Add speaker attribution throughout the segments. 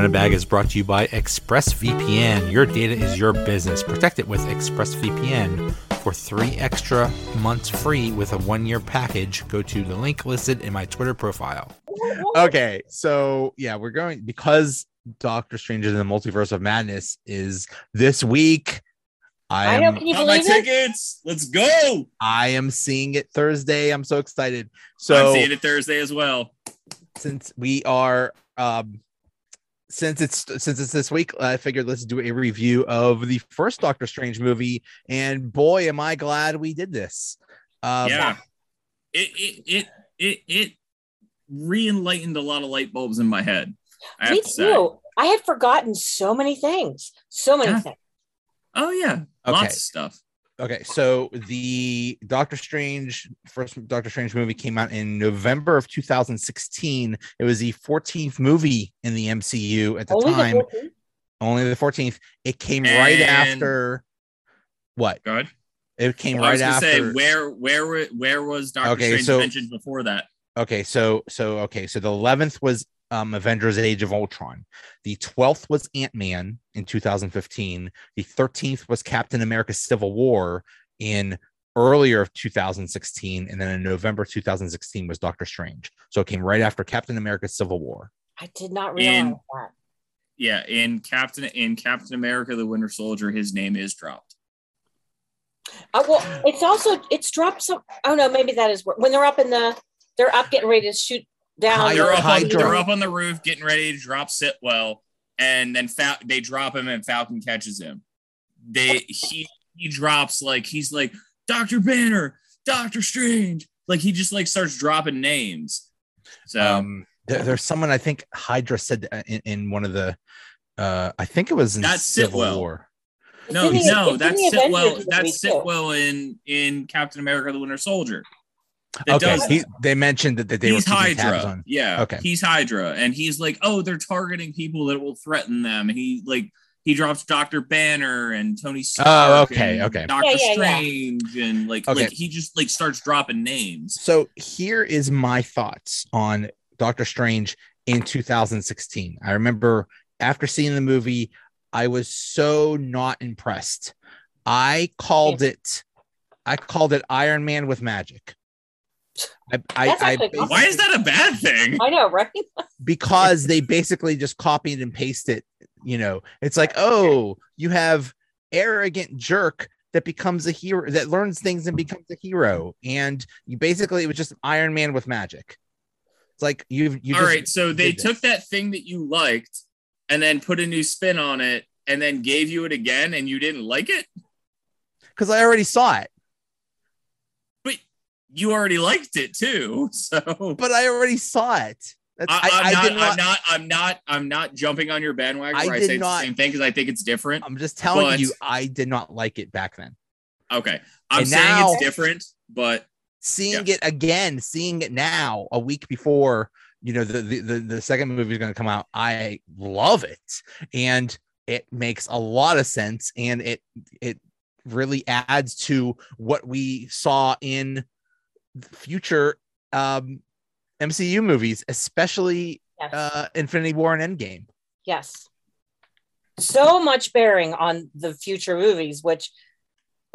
Speaker 1: Donut Bag is brought to you by ExpressVPN. Your data is your business. Protect it with ExpressVPN. For three extra months free with a one year package, go to the link listed in my Twitter profile.
Speaker 2: Okay, so yeah, we're going because Doctor Strange in the Multiverse of Madness is this week. I
Speaker 3: I know.
Speaker 2: am
Speaker 3: Can you
Speaker 4: Got my
Speaker 3: it?
Speaker 4: tickets. Let's go.
Speaker 2: I am seeing it Thursday. I'm so excited. So I'm
Speaker 4: seeing it Thursday as well.
Speaker 2: since we are um since it's since it's this week, I figured let's do a review of the first Doctor Strange movie. And boy, am I glad we did this. Um,
Speaker 4: yeah. It it it it it re-enlightened a lot of light bulbs in my head. I
Speaker 3: Me
Speaker 4: to say.
Speaker 3: too. I had forgotten so many things. So many
Speaker 4: Yeah.
Speaker 3: things.
Speaker 4: Oh yeah.
Speaker 2: Okay.
Speaker 4: Lots of stuff.
Speaker 2: Okay, so the Doctor Strange first Doctor Strange movie came out in November of 2016. It was the 14th movie in the MCU at the
Speaker 3: Only
Speaker 2: time,
Speaker 3: 14th?
Speaker 2: only the 14th. It came right after what?
Speaker 4: Go ahead.
Speaker 2: It came
Speaker 4: Well, I
Speaker 2: right
Speaker 4: was
Speaker 2: after.
Speaker 4: say where where where was Doctor
Speaker 2: Okay,
Speaker 4: Strange
Speaker 2: so-
Speaker 4: mentioned before that?
Speaker 2: Okay, so so okay, so the 11th was um Avengers Age of Ultron. The 12th was Ant-Man in 2015. The 13th was Captain America Civil War in earlier of 2016 and then in November 2016 was Doctor Strange. So it came right after Captain America Civil War.
Speaker 3: I did not realize
Speaker 4: In-
Speaker 3: that.
Speaker 4: Yeah, in Captain in Captain America: The Winter Soldier, his name is dropped.
Speaker 3: Uh, well, it's also it's dropped some. Oh no, maybe that is when they're up in the they're up getting ready to shoot down.
Speaker 2: Hydra-
Speaker 4: They're up, on, they're up on the roof, getting ready to drop Sitwell, and then Fal- they drop him, and Falcon catches him. They he he drops like he's like Doctor Banner, Doctor Strange, like he just like starts dropping names. So
Speaker 2: Um there- there's someone I think Hydra said uh, in, in one of the uh I think it was in
Speaker 4: That's
Speaker 2: Civil
Speaker 4: Sitwell.
Speaker 2: War.
Speaker 4: No,
Speaker 3: in
Speaker 4: no, that's
Speaker 3: the Avengers
Speaker 4: Sitwell. That's. Sitwell in in Captain America: The Winter Soldier. That
Speaker 2: Okay,
Speaker 4: does-
Speaker 2: he, they mentioned that, that they
Speaker 4: he's
Speaker 2: were keeping
Speaker 4: Hydra.
Speaker 2: on.
Speaker 4: Yeah.
Speaker 2: Okay.
Speaker 4: He's Hydra. And he's like, oh, they're targeting people that will threaten them. And he like he drops Dr. Banner and Tony oh, Stark.
Speaker 2: Oh, okay,
Speaker 4: and
Speaker 2: okay.
Speaker 4: Doctor
Speaker 3: Yeah, yeah, yeah.
Speaker 4: Strange and like
Speaker 2: Okay.
Speaker 4: like he just like starts dropping names.
Speaker 2: So here is my thoughts on Doctor Strange in 2016. I remember after seeing the movie, I was so not impressed. I called it, I called it Iron Man with magic. I, I, I
Speaker 3: actually
Speaker 4: Why is that a bad thing?
Speaker 3: I know, right?
Speaker 2: because they basically just copied and pasted. You know, it's like, oh, you have arrogant jerk that becomes a hero that learns things and becomes a hero, and you basically it was just Iron Man with magic. It's like you've you
Speaker 4: All
Speaker 2: just
Speaker 4: right, so they
Speaker 2: this.
Speaker 4: took that thing that you liked and then put a new spin on it and then gave you it again and you didn't like it?
Speaker 2: because I already saw it,
Speaker 4: But you already liked it too. So
Speaker 2: but I already saw it. That's,
Speaker 4: I, I'm,
Speaker 2: I,
Speaker 4: not, I'm
Speaker 2: not.
Speaker 4: not. I'm not. I'm not jumping on your bandwagon.
Speaker 2: I
Speaker 4: I, say
Speaker 2: not-
Speaker 4: the same thing because I think it's different.
Speaker 2: I'm just telling
Speaker 4: but-
Speaker 2: you, I did not like it back then.
Speaker 4: Okay, I'm
Speaker 2: And
Speaker 4: saying
Speaker 2: now-
Speaker 4: it's different, but
Speaker 2: seeing it again, seeing it now, a week before you know the the the, the second movie is going to come out, I love it, and it makes a lot of sense, and it it really adds to what we saw in future um MCU movies, especially
Speaker 3: Yes.
Speaker 2: uh Infinity War and Endgame.
Speaker 3: yes. So much bearing on the future movies, which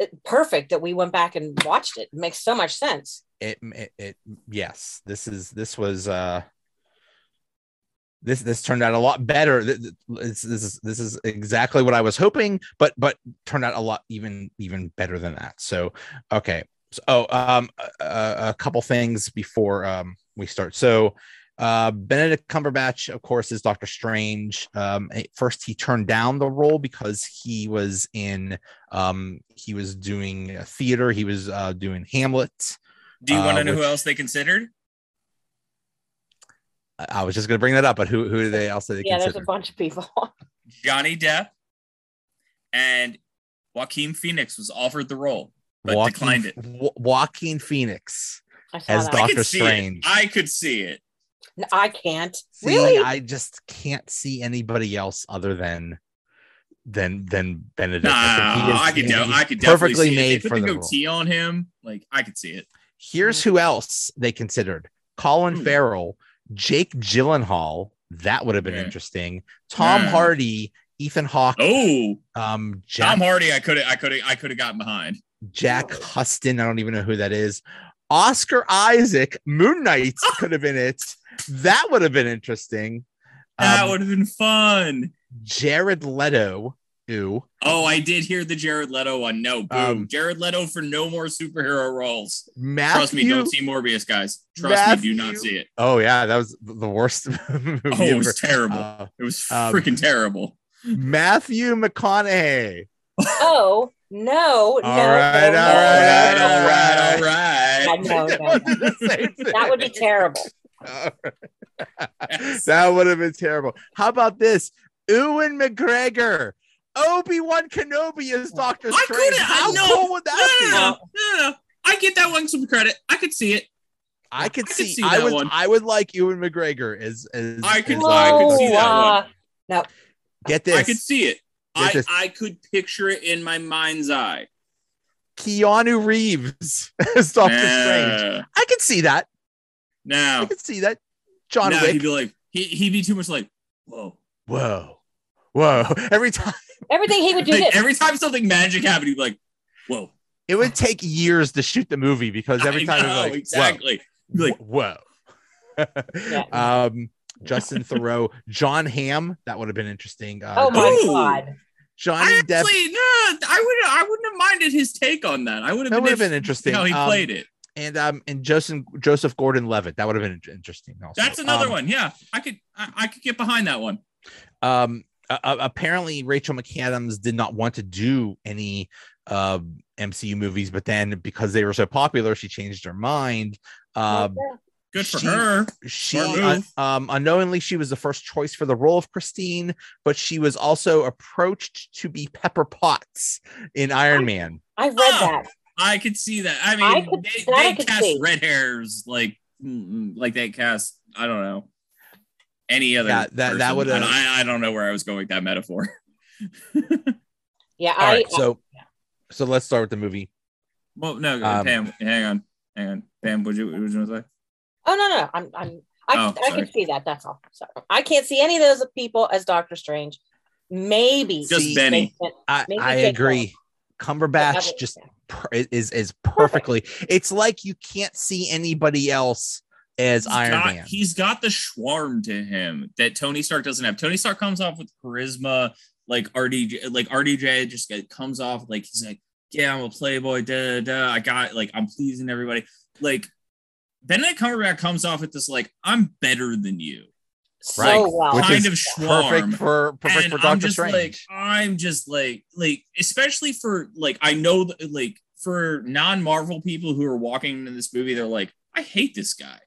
Speaker 3: it, perfect that we went back and watched it. It makes so much sense.
Speaker 2: it, it it yes this is this was uh this this turned out a lot better Th- th- this, this is this is exactly what i was hoping but but turned out a lot even even better than that so okay so, oh um a, a couple things before um we start. So uh benedict cumberbatch of course is doctor strange. Um at first he turned down the role because he was in um he was doing uh, theater. He was uh doing hamlet
Speaker 4: do you want
Speaker 2: Uh,
Speaker 4: to know who else they considered?
Speaker 2: I I was just going to bring that up, but who who do they else do they
Speaker 3: yeah, there's a bunch of people.
Speaker 4: Johnny Depp and Joaquin Phoenix was offered the role, but
Speaker 2: Joaquin,
Speaker 4: declined it.
Speaker 2: Wa- Joaquin Phoenix. As
Speaker 3: that.
Speaker 4: I
Speaker 2: Doctor Strange.
Speaker 4: it. I could see it.
Speaker 3: No, I can't.
Speaker 2: See,
Speaker 3: really?
Speaker 2: I just can't see anybody else other than than than Benedict.
Speaker 4: Nah,
Speaker 2: I think he
Speaker 4: I could.
Speaker 2: he's
Speaker 4: I could definitely
Speaker 2: perfectly
Speaker 4: see it.
Speaker 2: made
Speaker 4: They
Speaker 2: for
Speaker 4: put the
Speaker 2: the
Speaker 4: goatee on him. Like I could see it.
Speaker 2: Here's who else they considered: Colin
Speaker 4: Hmm.
Speaker 2: Farrell, Jake Gyllenhaal, That would have been
Speaker 4: Yeah.
Speaker 2: interesting. Tom
Speaker 4: Yeah.
Speaker 2: Hardy, Ethan Hawke,
Speaker 4: Oh,
Speaker 2: um, Jack,
Speaker 4: Tom Hardy, I could have, I could have, I could have gotten behind.
Speaker 2: Jack Huston. I don't even know who that is. Oscar Isaac, Moon Knight could have been it. That would have been interesting.
Speaker 4: That
Speaker 2: Um,
Speaker 4: would have been fun.
Speaker 2: Jared Leto. Ew.
Speaker 4: Oh, I did hear the Jared Leto one. No, boom.
Speaker 2: Um,
Speaker 4: Jared Leto for no more superhero roles.
Speaker 2: Matthew.
Speaker 4: Trust me, don't see Morbius, guys. Trust
Speaker 2: Matthew-
Speaker 4: me, do not see it.
Speaker 2: Oh yeah, that was the worst movie.
Speaker 4: Oh, it was terrible.
Speaker 2: Uh,
Speaker 4: it was
Speaker 2: um,
Speaker 4: freaking terrible.
Speaker 2: Matthew McConaughey.
Speaker 3: Oh no, no,
Speaker 2: All right,
Speaker 3: no,
Speaker 2: all
Speaker 3: no,
Speaker 2: right,
Speaker 3: no,
Speaker 2: all
Speaker 3: no.
Speaker 2: right.
Speaker 4: all right.
Speaker 3: Yeah, no, no,
Speaker 2: That
Speaker 3: no.
Speaker 2: was the same thing.
Speaker 3: That would be terrible.
Speaker 2: that would have been terrible. How about this? Ewan McGregor, Obi Wan Kenobi is Doctor
Speaker 4: I
Speaker 2: Strange.
Speaker 4: couldn't- I
Speaker 2: How
Speaker 4: know.
Speaker 2: cool would that be?
Speaker 4: No, no, no, no. I get that one some credit. I could see it.
Speaker 2: I could
Speaker 4: I could
Speaker 2: see.
Speaker 4: see
Speaker 2: I
Speaker 4: that
Speaker 2: would.
Speaker 4: one.
Speaker 2: I would like Ewan McGregor as. as
Speaker 4: I could-
Speaker 2: as,
Speaker 4: I could see that
Speaker 3: uh,
Speaker 4: one.
Speaker 2: Get this.
Speaker 4: I could see it. I. I could picture it in my mind's eye.
Speaker 2: Keanu Reeves as Doctor Strange. I could see that. Now I
Speaker 4: No,
Speaker 2: could see that. John
Speaker 4: no,
Speaker 2: Wick.
Speaker 4: he'd be like, he, he'd be too much like, whoa.
Speaker 2: Whoa, whoa! Every time
Speaker 3: Everything he would do.
Speaker 4: Like,
Speaker 3: this.
Speaker 4: every time something magic happened, he'd be like, whoa.
Speaker 2: it would take years to shoot the movie because every
Speaker 4: I
Speaker 2: time it
Speaker 4: know,
Speaker 2: was like,
Speaker 4: exactly. He'd like,
Speaker 2: whoa.
Speaker 3: Yeah.
Speaker 2: um, Justin Theroux, John Hamm. That would have been interesting. Uh,
Speaker 3: oh my
Speaker 4: Ooh.
Speaker 3: god.
Speaker 2: Johnny
Speaker 4: I
Speaker 2: Depp.
Speaker 4: no, I would, I wouldn't have minded his take on that. I would have
Speaker 2: That
Speaker 4: been,
Speaker 2: would have been interesting.
Speaker 4: How he
Speaker 2: Um,
Speaker 4: played it.
Speaker 2: and um, and Joseph Joseph Gordon-Levitt. That would have been interesting. Also,
Speaker 4: That's another
Speaker 2: Um,
Speaker 4: one. Yeah, I could, I, I could get behind that one.
Speaker 2: um uh, apparently rachel mcadams did not want to do any uh mcu movies but then because they were so popular she changed her mind um
Speaker 4: Good for
Speaker 2: she-
Speaker 4: her.
Speaker 2: she
Speaker 4: Smart
Speaker 2: un-
Speaker 4: move.
Speaker 2: um unknowingly she was the first choice for the role of christine but she was also approached to be pepper potts in iron man
Speaker 3: I read
Speaker 4: Ah.
Speaker 3: that.
Speaker 4: I could see that. I
Speaker 3: I
Speaker 4: mean,
Speaker 3: could-
Speaker 4: they,
Speaker 3: that I
Speaker 4: they cast
Speaker 3: see.
Speaker 4: red hairs like, mm, like they cast. I don't know any other.
Speaker 2: Yeah, that- that would've-
Speaker 4: And I, I don't know where I was going with that metaphor.
Speaker 3: Yeah,
Speaker 2: all
Speaker 3: I
Speaker 2: right so so let's start with the movie
Speaker 4: well, no,
Speaker 2: Um,
Speaker 4: Pam, hang on, hang on, Pam. Would you, would you want to say?
Speaker 3: Oh no, no, I'm, I'm, I,
Speaker 4: Oh,
Speaker 3: I can see that. That's all. Sorry, I can't see any of those people as Doctor Strange. Maybe
Speaker 4: Just
Speaker 2: See,
Speaker 4: Benny.
Speaker 2: i
Speaker 3: Maybe
Speaker 2: i
Speaker 3: Jake
Speaker 2: agree cumberbatch
Speaker 3: Paul.
Speaker 2: just per- is is perfectly it's like you can't see anybody else as
Speaker 4: He's
Speaker 2: iron
Speaker 4: got,
Speaker 2: man
Speaker 4: He's got the schwarm to him that Tony Stark doesn't have. Tony Stark comes off with charisma, like RDJ, like RDJ just get, comes off like he's like, yeah, I'm a playboy, da da. da. I got like I'm pleasing everybody. Like Benedict Cumberbatch comes off with this like I'm better than you,
Speaker 3: so
Speaker 2: Right.
Speaker 3: well.
Speaker 2: Which
Speaker 4: kind
Speaker 2: is
Speaker 4: of schwarm.
Speaker 2: perfect for perfect
Speaker 4: and
Speaker 2: for
Speaker 4: I'm
Speaker 2: Doctor
Speaker 4: just
Speaker 2: Strange.
Speaker 4: like I'm just like like especially for like I know that like for non-Marvel people who are walking into this movie, they're like, I hate this guy.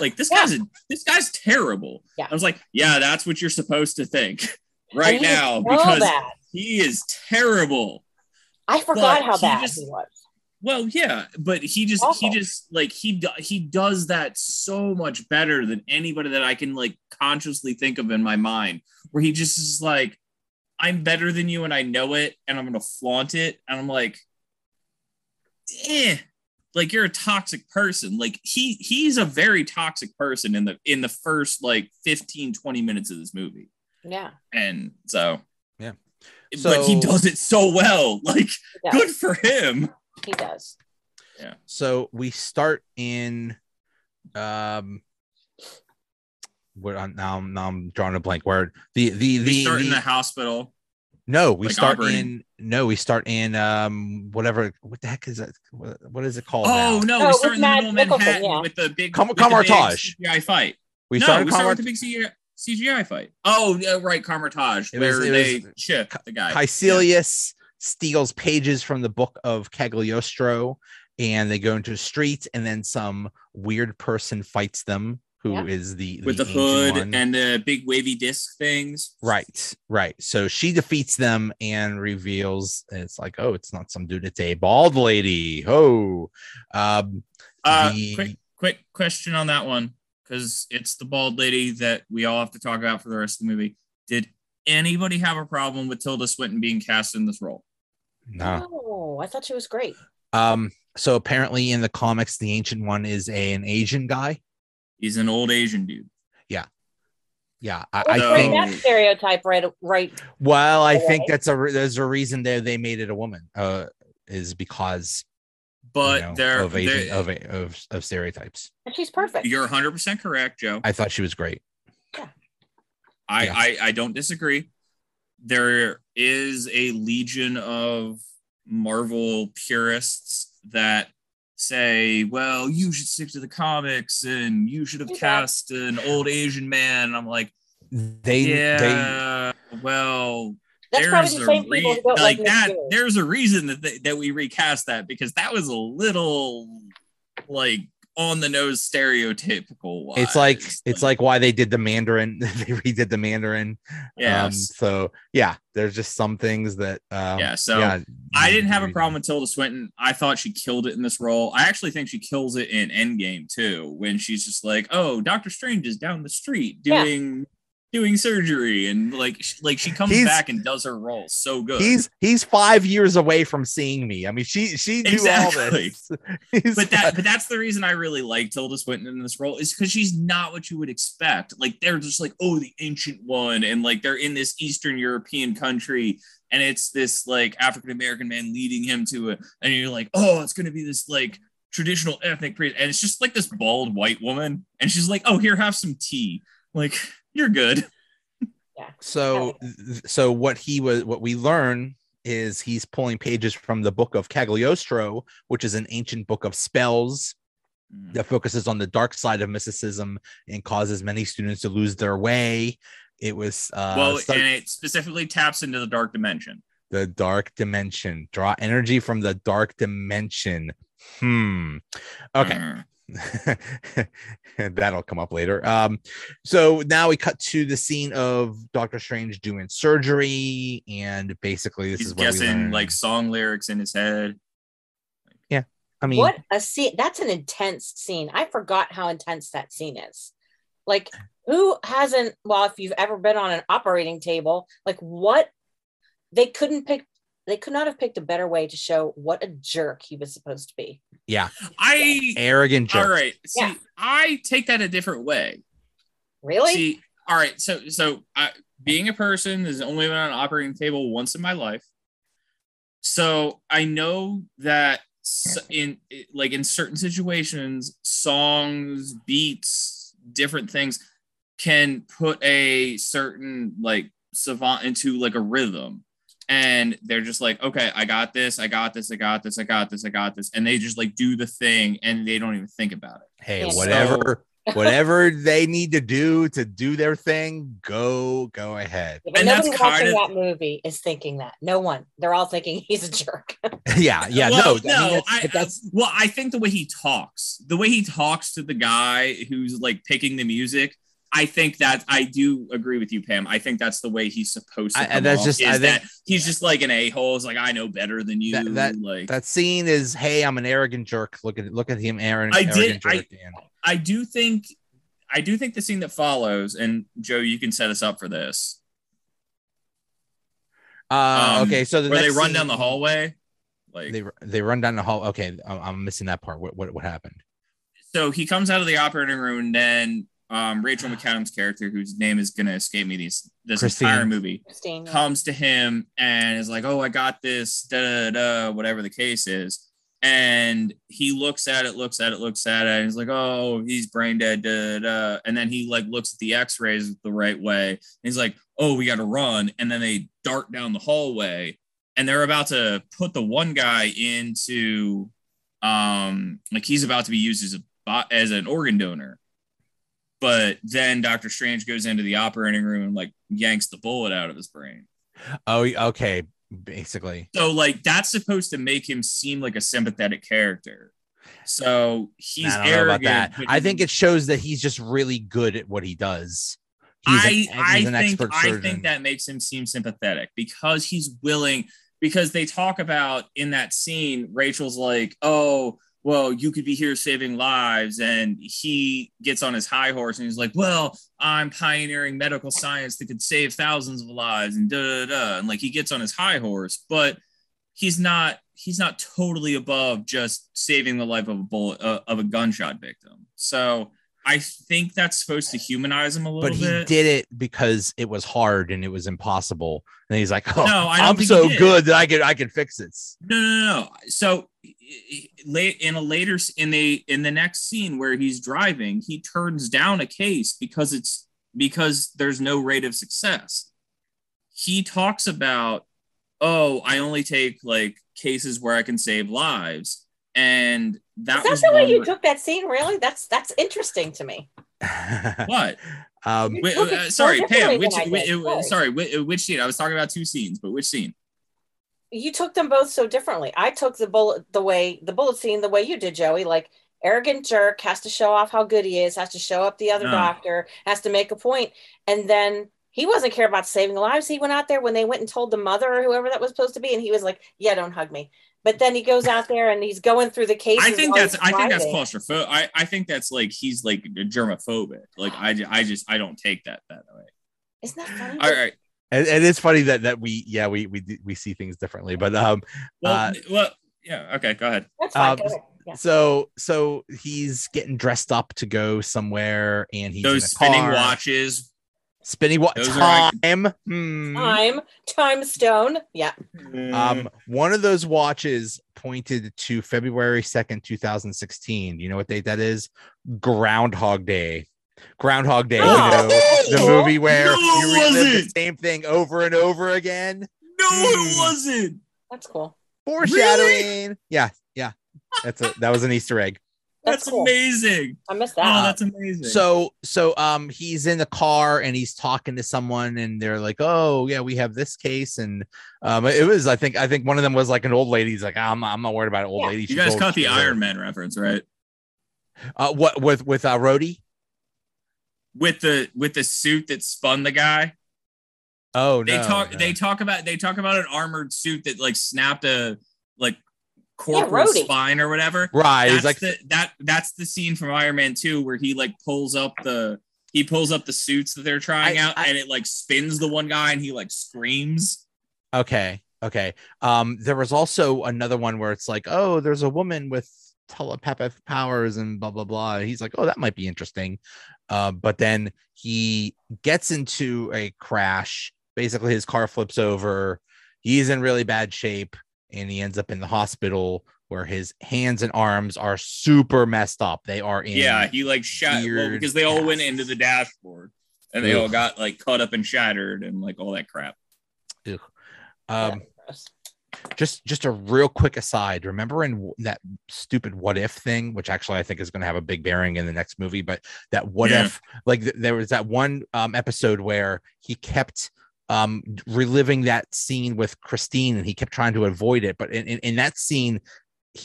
Speaker 4: Like this
Speaker 3: Yeah.
Speaker 4: guy's a, this guy's terrible.
Speaker 3: Yeah.
Speaker 4: I was like, yeah, that's what you're supposed to think right now because
Speaker 3: bad.
Speaker 4: he is terrible.
Speaker 3: I forgot
Speaker 4: but
Speaker 3: how
Speaker 4: he
Speaker 3: bad
Speaker 4: just-
Speaker 3: he was.
Speaker 4: Well, yeah, but he just
Speaker 3: Awful.
Speaker 4: he just like he do, he does that so much better than anybody that I can like consciously think of in my mind. Where he just is like, I'm better than you and I know it, and I'm gonna flaunt it, and I'm like, eh, like you're a toxic person. Like he he's a very toxic person in the in the first like 15 20 minutes of this movie,
Speaker 3: Yeah,
Speaker 4: and so
Speaker 2: Yeah.
Speaker 4: but he does it so well. Like
Speaker 3: he
Speaker 4: good for him.
Speaker 3: He does. Yeah.
Speaker 2: So we start in um what I'm now now I'm drawing a blank word. The the
Speaker 4: We
Speaker 2: the,
Speaker 4: start in
Speaker 2: the-
Speaker 4: the hospital.
Speaker 2: no, we
Speaker 4: like
Speaker 2: start
Speaker 4: operating.
Speaker 2: in no, we start in um whatever what the heck is that? What, what is it called?
Speaker 4: Oh
Speaker 2: now?
Speaker 4: no,
Speaker 3: Oh,
Speaker 4: we start
Speaker 3: with
Speaker 4: in the
Speaker 3: Matt
Speaker 4: middle of
Speaker 3: Nicholson,
Speaker 4: Manhattan
Speaker 3: yeah.
Speaker 4: with the big,
Speaker 2: Com-
Speaker 4: with the big
Speaker 2: Kamar-Taj.
Speaker 4: CGI fight.
Speaker 2: we
Speaker 4: no,
Speaker 2: started
Speaker 4: we started
Speaker 2: Comar-
Speaker 4: with the big CGI, CGI fight. Oh, yeah, right, Kamar-Taj,
Speaker 2: It was-
Speaker 4: where they
Speaker 2: was
Speaker 4: ship the guy.
Speaker 2: Kaecilius steals pages from the book of Cagliostro and they go into a street and then some weird person fights them who is
Speaker 3: Yeah.
Speaker 2: the
Speaker 4: with the, hood
Speaker 2: one.
Speaker 4: and the big wavy disc things.
Speaker 2: Right, right. So she defeats them and reveals it's like, oh, it's not some dude, it's a bald lady. Oh, um,
Speaker 4: Uh,
Speaker 2: the-
Speaker 4: quick, quick question on that one because it's the bald lady that we all have to talk about for the rest of the movie. Did anybody have a problem with Tilda Swinton being cast in this role?
Speaker 2: No.
Speaker 3: Oh, I thought she was great.
Speaker 2: Um, so apparently in the comics, the ancient one is a, an Asian guy.
Speaker 4: He's an old Asian dude.
Speaker 2: yeah, I, I
Speaker 4: So-
Speaker 2: think.
Speaker 3: that stereotype right, right.
Speaker 2: Well, I think that's a there's a reason they they made it a woman. Uh, is because
Speaker 4: But
Speaker 2: you know,
Speaker 4: there,
Speaker 2: of, Asian, of of of stereotypes.
Speaker 3: And she's perfect.
Speaker 4: you're 100 percent correct, Joe.
Speaker 2: I thought she was great.
Speaker 4: I,
Speaker 2: Yeah.
Speaker 4: I I don't disagree. There is a legion of Marvel purists that say, "Well, you should stick to the comics, and you should have cast an old Asian man." And I'm like,
Speaker 2: They they
Speaker 4: yeah, well,
Speaker 3: That's probably the
Speaker 4: there's
Speaker 3: same
Speaker 4: a re-
Speaker 3: people
Speaker 4: like
Speaker 3: like,
Speaker 4: that. There's a reason that they, that we recast that because that was a little like on the nose stereotypical.
Speaker 2: it's like it's like why they did the Mandarin. they redid the Mandarin. Um, so yeah, there's just some things that. Um,
Speaker 4: Yeah, so
Speaker 2: yeah,
Speaker 4: I didn't have a problem with Tilda Swinton. I thought she killed it in this role. I actually think she kills it in Endgame too, when she's just like, "Oh, Doctor Strange is down the street
Speaker 3: Yeah.
Speaker 4: doing doing surgery," and like, like she comes
Speaker 2: He's-
Speaker 4: back and does her role so good.
Speaker 2: He's he's five years away from seeing me. I mean, she she knew all this. He's-
Speaker 4: but that but that's the reason I really like Tilda Swinton in this role is because she's not what you would expect. Like they're just like, oh, the ancient one, and like they're in this Eastern European country, and it's this like African American man leading him to it, and you're like, oh, it's gonna be this like traditional ethnic priest, and it's just like this bald white woman, and she's like, oh, here, have some tea. Like you're good. Yeah.
Speaker 2: so so what he was what we learn is he's pulling pages from the book of Cagliostro, which is an ancient book of spells that focuses on the dark side of mysticism and causes many students to lose their way. It was uh,
Speaker 4: well,
Speaker 2: start-
Speaker 4: and it specifically taps into the dark dimension.
Speaker 2: the dark dimension. Draw energy from the dark dimension. Hmm. Okay.
Speaker 4: Mm.
Speaker 2: That'll come up later. Um, so now we cut to the scene of Doctor Strange doing surgery, and basically this
Speaker 4: He's
Speaker 2: is where we
Speaker 4: guessing like song lyrics in his head.
Speaker 2: Yeah, I mean,
Speaker 3: what a scene! That's an intense scene. I forgot how intense that scene is. Like, who hasn't? Well, if you've ever been on an operating table, like what they couldn't pick. They could not have picked a better way to show what a jerk he was supposed to be. Yeah.
Speaker 4: I
Speaker 2: arrogant jerk.
Speaker 4: all right. See,
Speaker 3: Yeah.
Speaker 4: I take that a different way.
Speaker 3: Really?
Speaker 4: See, all right. So, so I, being a person has only been on an operating table once in my life. So I know that in like in certain situations, songs, beats, different things can put a certain like savant into like a rhythm. And they're just like, okay, I got this, I got this, I got this, I got this, I got this. And they just like do the thing and they don't even think about it.
Speaker 2: Hey,
Speaker 3: Yeah.
Speaker 2: whatever, whatever they need to do to do their thing, go, go ahead.
Speaker 3: Yeah, but
Speaker 4: and that's
Speaker 3: nobody watching
Speaker 4: kind of-
Speaker 3: that movie is thinking that. No one. They're all thinking he's a jerk.
Speaker 2: yeah, yeah,
Speaker 4: Well,
Speaker 2: no, I mean, that's,
Speaker 4: I,
Speaker 2: but that's
Speaker 4: well, I think the way he talks, the way he talks to the guy who's like picking the music, I think that I do agree with you, Pam. I think that's the way he's supposed to.
Speaker 2: I- that's just- I think-
Speaker 4: that he's just like an a hole. Is like I know better than you.
Speaker 2: That- that-
Speaker 4: like
Speaker 2: that scene is, hey, I'm an arrogant jerk. Look at look at him, Aaron.
Speaker 4: I
Speaker 2: arrogant
Speaker 4: did- I- I do think, I do think the scene that follows, and Joe, you can set us up for this,
Speaker 2: Uh,
Speaker 4: Um,
Speaker 2: okay, so the
Speaker 4: where they run
Speaker 2: scene-
Speaker 4: down the hallway. Like
Speaker 2: They they run down the hall. Okay, I'm, I'm missing that part. What what what happened?
Speaker 4: so he comes out of the operating room, and then um, Rachel McAdams' character, whose name is gonna escape me these this
Speaker 2: Christine.
Speaker 4: entire movie.
Speaker 3: Christine.
Speaker 4: comes to him and is like, "Oh, I got this," da da da, whatever the case is. And he looks at it, looks at it, looks at it, and he's like, "Oh, he's brain dead." Da, da, da. And then he like looks at the X-rays the right way. And he's like, "Oh, we got to run." And then they dart down the hallway, and they're about to put the one guy into, um, like he's about to be used as a bo- as an organ donor. But then Doctor Strange goes into the operating room and like yanks the bullet out of his brain.
Speaker 2: Oh, okay, basically.
Speaker 4: So like that's supposed to make him seem like a sympathetic character. So he's
Speaker 2: I
Speaker 4: arrogant.
Speaker 2: about that. I think it shows that he's just really good at what he does. He's
Speaker 4: I
Speaker 2: an,
Speaker 4: I think I think that makes him seem sympathetic because he's willing. Because they talk about in that scene, Rachel's like, "Oh, well, you could be here saving lives," and he gets on his high horse and he's like, "Well, I'm pioneering medical science that could save thousands of lives," and da da da, and like he gets on his high horse, but he's not he's not totally above just saving the life of a bullet uh, of a gunshot victim. So I think that's supposed to humanize him a little bit.
Speaker 2: but he
Speaker 4: bit.
Speaker 2: did it because it was hard and it was impossible. And he's like, "Oh,
Speaker 4: No,
Speaker 2: I'm so good that I could I could fix this."
Speaker 4: No, no, no, no. So late in a later in the in the next scene where he's driving, he turns down a case because it's because there's no rate of success. He talks about, oh, I only take like cases where I can save lives, and that
Speaker 3: Is
Speaker 4: was
Speaker 3: that the way you
Speaker 4: where-
Speaker 3: took that scene? Really? That's that's interesting to me.
Speaker 4: what?
Speaker 2: um,
Speaker 4: Wait, uh, sorry, Pam. Which,
Speaker 3: than I
Speaker 4: which, uh,
Speaker 3: Sorry.
Speaker 4: sorry, which, which scene? I was talking about two scenes, but which scene?
Speaker 3: You took them both so differently. I took the bullet the way the bullet scene the way you did, Joey. Like arrogant jerk has to show off how good he is, has to show up the other
Speaker 4: No.
Speaker 3: doctor, has to make a point, and then he wasn't care about saving lives. He went out there when they went and told the mother or whoever that was supposed to be, and he was like, "Yeah, don't hug me." But then he goes out there and he's going through the cases.
Speaker 4: I think that's I think that's claustrophobic. I, I think that's like he's like germophobic. Like I, I just I don't take that that way.
Speaker 3: Isn't that funny?
Speaker 4: All right.
Speaker 2: and, and it's funny that that we yeah we we we see things differently, but um,
Speaker 4: Well,
Speaker 2: Uh,
Speaker 4: well, yeah. Okay, go ahead.
Speaker 3: That's fine.
Speaker 2: um,
Speaker 3: Go ahead. Yeah.
Speaker 2: so so he's getting dressed up to go somewhere, and he's in
Speaker 4: Those
Speaker 2: a
Speaker 4: spinning
Speaker 2: car.
Speaker 4: watches.
Speaker 2: Spinning what
Speaker 4: Those are
Speaker 2: time? Hmm.
Speaker 3: Time, time stone. Yeah.
Speaker 2: Um, one of those watches pointed to February 2nd, 2016. You know what date that is? Groundhog Day. Groundhog Day,
Speaker 3: Oh,
Speaker 2: you know, the movie where
Speaker 4: No,
Speaker 2: you
Speaker 4: it
Speaker 2: relive the same thing over and over again.
Speaker 4: no,
Speaker 2: Hmm.
Speaker 4: it wasn't.
Speaker 3: That's cool.
Speaker 2: Foreshadowing. Yeah, yeah. That's a that was an Easter egg.
Speaker 3: That's,
Speaker 4: That's
Speaker 3: cool.
Speaker 4: amazing.
Speaker 3: I missed that.
Speaker 4: Oh, that's amazing.
Speaker 2: So so um he's in the car and he's talking to someone and they're like, Oh yeah, we have this case. And um it was I think I think one of them was like an old lady. He's like, I'm I'm not worried about an old
Speaker 3: Yeah.
Speaker 2: lady.
Speaker 4: you guys
Speaker 2: old.
Speaker 4: caught the
Speaker 2: She's old."
Speaker 4: Iron Man reference, right?
Speaker 2: Uh what with with uh Rhodey?
Speaker 4: With the with the suit that spun the guy.
Speaker 2: Oh no.
Speaker 4: They
Speaker 2: no,
Speaker 4: talk
Speaker 2: no.
Speaker 4: they talk about they talk about an armored suit that like snapped a like corporal
Speaker 3: Rhodey.
Speaker 4: spine or whatever.
Speaker 2: right.
Speaker 4: that's
Speaker 2: like
Speaker 4: the, that that's the scene from Iron Man 2 where he like pulls up the he pulls up the suits that they're trying
Speaker 2: I-
Speaker 4: out
Speaker 2: I-
Speaker 4: and it like spins the one guy and he like screams.
Speaker 2: Okay. Okay. Um, there was also another one where it's like, oh, there's a woman with telepathic powers and blah blah blah. He's like, oh, that might be interesting. Uh, but then he gets into a crash. Basically, his car flips over. He's in really bad shape, and he ends up in the hospital where his hands and arms are super messed up. They are in.
Speaker 4: yeah, he like shot well, because they all went into the dashboard and they all got like cut up and shattered and like all that crap.
Speaker 2: Um, just just a real quick aside remember in that stupid what if thing which actually i think is going to have a big bearing in the next movie but that what
Speaker 4: Yeah.
Speaker 2: if like th- there was that one um, episode where he kept um reliving that scene with christine and he kept trying to avoid it but in, in, in that scene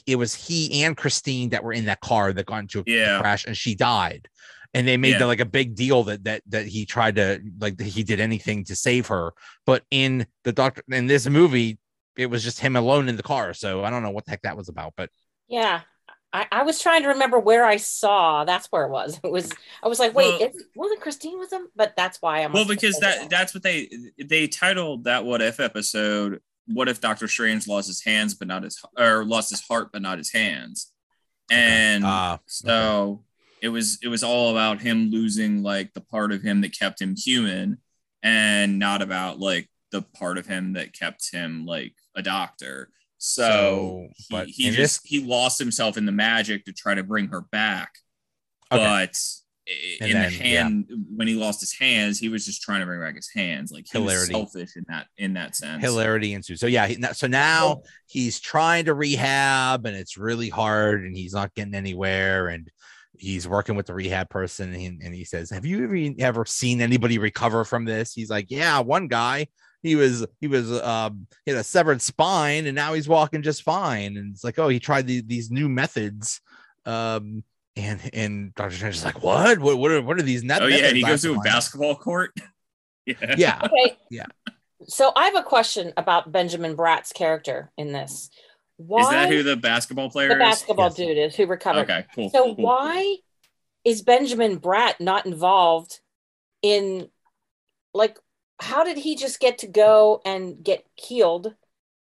Speaker 2: it was he and christine that were in that car that got into a
Speaker 4: Yeah.
Speaker 2: crash and she died and they made
Speaker 4: Yeah.
Speaker 2: the, like a big deal that that that he tried to like he did anything to save her but in the doctor in this movie it was just him alone in the car so i don't know what the heck that was about but
Speaker 3: Yeah. I, I was trying to remember where I saw. That's where it was. It was. I was like, wait,
Speaker 4: Well-
Speaker 3: it's, wasn't Christine with him? But that's why I'm.
Speaker 4: Well, because that that's what they they titled that what if episode what if Doctor Strange lost his hands but not his or lost his heart but not his hands. And
Speaker 2: uh
Speaker 4: So it was it was all about him losing like the part of him that kept him human and not about like the part of him that kept him like a doctor. So,
Speaker 2: So,
Speaker 4: he,
Speaker 2: but
Speaker 4: he just he lost himself in the magic to try to bring her back.
Speaker 2: Okay.
Speaker 4: But
Speaker 2: And
Speaker 4: in
Speaker 2: then,
Speaker 4: the hand when he lost his hands, he was just trying to bring back his hands. Like he
Speaker 2: Hilarity.
Speaker 4: was selfish in that in that sense.
Speaker 2: hilarity ensues so yeah he, so now he's trying to rehab and it's really hard and he's not getting anywhere and he's working with the rehab person and he, and he says have you ever, ever seen anybody recover from this he's like yeah one guy he was he was um he had a severed spine and now he's walking just fine and it's like oh he tried the, these new methods um and and dr strange is like what what what are, what are these net
Speaker 4: Oh yeah, and he goes to a basketball court. yeah.
Speaker 2: yeah
Speaker 3: Okay.
Speaker 2: Yeah.
Speaker 3: So I have a question about Benjamin Bratt's character in this. Why
Speaker 4: Is that who the basketball player
Speaker 3: the
Speaker 4: is?
Speaker 3: basketball
Speaker 2: Yes.
Speaker 3: dude is who recovered?
Speaker 4: Okay, cool.
Speaker 3: So
Speaker 4: cool, cool.
Speaker 3: why is Benjamin Bratt not involved in like how did he just get to go and get healed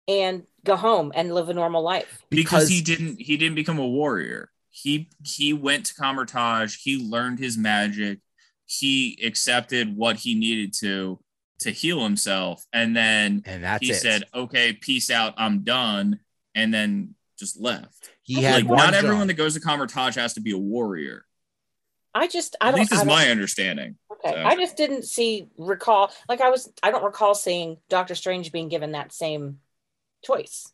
Speaker 3: and go home and live a normal life?
Speaker 4: because he didn't he didn't become a warrior. he he went to Kamar-Taj, he learned his magic, he accepted what he needed to to heal himself, and then
Speaker 2: and that's
Speaker 4: he
Speaker 2: it.
Speaker 4: said, "Okay, peace out, I'm done," and then just left.
Speaker 2: he had
Speaker 4: like not
Speaker 2: job.
Speaker 4: everyone that goes to Kamar-Taj has to be a warrior.
Speaker 3: I just I
Speaker 4: At
Speaker 3: don't.
Speaker 4: least is my understanding.
Speaker 3: Okay.
Speaker 4: So-
Speaker 3: I just didn't see recall like I was I don't recall seeing Doctor Strange being given that same choice.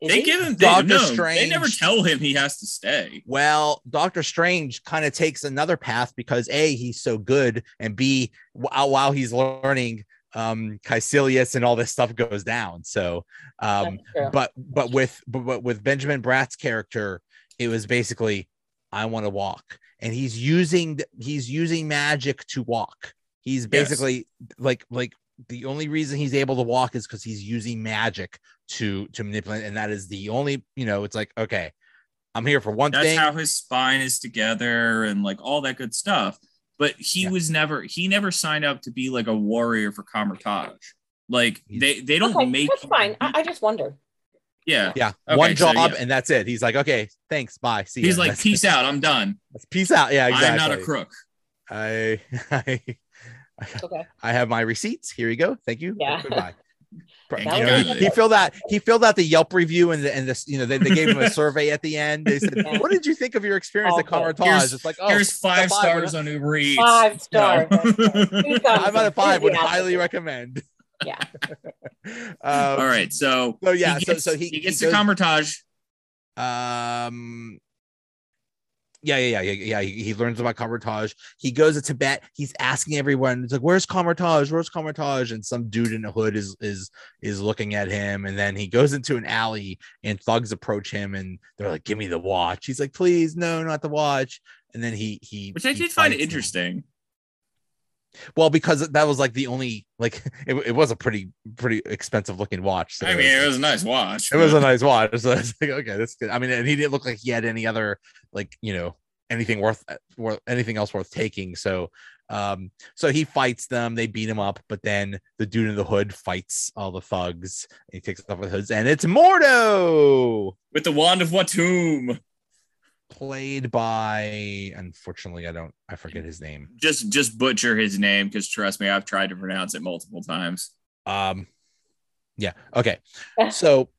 Speaker 3: Is
Speaker 4: They
Speaker 3: he?
Speaker 4: give him they,
Speaker 2: Doctor
Speaker 4: no, They never tell him he has to stay.
Speaker 2: Well, Doctor Strange kind of takes another path because a he's so good, and b while, while he's learning, um, Kaecilius and all this stuff goes down. So, um, but but with but, but with Benjamin Bratt's character, it was basically I want to walk, and he's using he's using magic to walk. He's basically like like the only reason he's able to walk is because he's using magic to to manipulate, and that is the only you know. It's like okay, I'm here for one
Speaker 4: That's
Speaker 2: thing.
Speaker 4: That's how his spine is together and like all that good stuff. But he
Speaker 2: Yeah.
Speaker 4: was never he never signed up to be like a warrior for Kamar-Taj. Like they they don't
Speaker 3: okay,
Speaker 4: make
Speaker 3: that's fine. I, I just wondered.
Speaker 4: Yeah.
Speaker 2: yeah,
Speaker 4: Okay,
Speaker 2: one
Speaker 4: so,
Speaker 2: job,
Speaker 4: yeah.
Speaker 2: and that's it. He's like, okay, thanks, bye, see.
Speaker 4: He's
Speaker 2: ya.
Speaker 4: like,
Speaker 2: That's-
Speaker 4: peace out, I'm done.
Speaker 2: that's- peace out. Yeah, exactly.
Speaker 4: I'm not a crook.
Speaker 2: I, I,
Speaker 3: Okay.
Speaker 2: I have my receipts. Here you go. Thank you.
Speaker 3: Yeah.
Speaker 2: Goodbye. You
Speaker 4: you.
Speaker 2: know, he, he filled out he filled out the Yelp review and the and this you know they, they gave him a survey at the end. They said,
Speaker 3: Yeah.
Speaker 2: "What did you think of your experience at
Speaker 3: Okay.
Speaker 2: It's like, oh,
Speaker 4: Here's five
Speaker 2: five,
Speaker 4: stars on Uber Eats.
Speaker 3: Five stars.
Speaker 4: No.
Speaker 2: Five out of five would
Speaker 3: enthusiasm?
Speaker 2: highly recommend.
Speaker 3: Yeah.
Speaker 2: um,
Speaker 4: All right, so
Speaker 2: So yeah,
Speaker 4: he
Speaker 2: so
Speaker 4: gets,
Speaker 2: so he,
Speaker 4: he gets
Speaker 2: he
Speaker 4: to
Speaker 2: goes-
Speaker 4: Kamar-Taj.
Speaker 2: Um. Yeah, yeah, yeah, yeah, yeah. He, he learns about Kamar-Taj. He goes to Tibet. He's asking everyone, "It's like, where's Kamar-Taj? Where's Kamar-Taj?" And some dude in a hood is is is looking at him. And then he goes into an alley, and thugs approach him, and they're like, "Give me the watch." He's like, "Please, no, not the watch." And then he he,
Speaker 4: Which I
Speaker 2: he
Speaker 4: did find
Speaker 2: interesting. them. Well, because that was like the only like it, it was a pretty pretty expensive looking watch. so
Speaker 4: I mean, it was a nice watch.
Speaker 2: it was a nice watch. So it's like, okay, that's good. I mean, and he didn't look like he had any other like you know anything worth worth anything else worth taking. So um, so he fights them, they beat him up, but then the dude in the hood fights all the thugs. And he takes off the hoods, and it's Mordo,
Speaker 4: with the wand of Watoomb.
Speaker 2: Played by unfortunately, I don't I forget his name.
Speaker 4: Just just butcher his name because trust me, I've tried to pronounce it multiple times.
Speaker 2: Um yeah, okay. So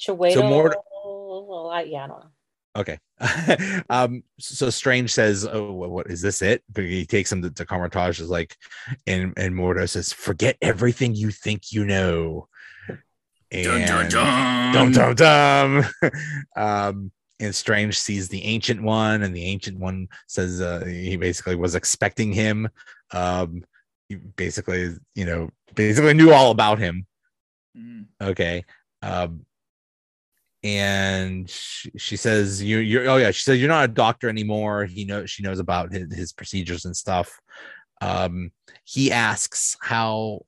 Speaker 3: Chiwetel.
Speaker 2: So more-
Speaker 3: I- yeah, I don't know.
Speaker 2: Okay. um, so Strange says, Oh, what, what is this it? But he takes him to, to Kamar-Taj, is like, and and Mordo says, Forget everything you think you know. And dum dum dum. um, and Strange sees the ancient one, and the ancient one says uh, he basically was expecting him. Um, he basically, you know, basically knew all about him
Speaker 4: Mhm.
Speaker 2: okay um and she, she says you you're oh yeah she says you're not a doctor anymore he knows she knows about his, his procedures and stuff um he asks how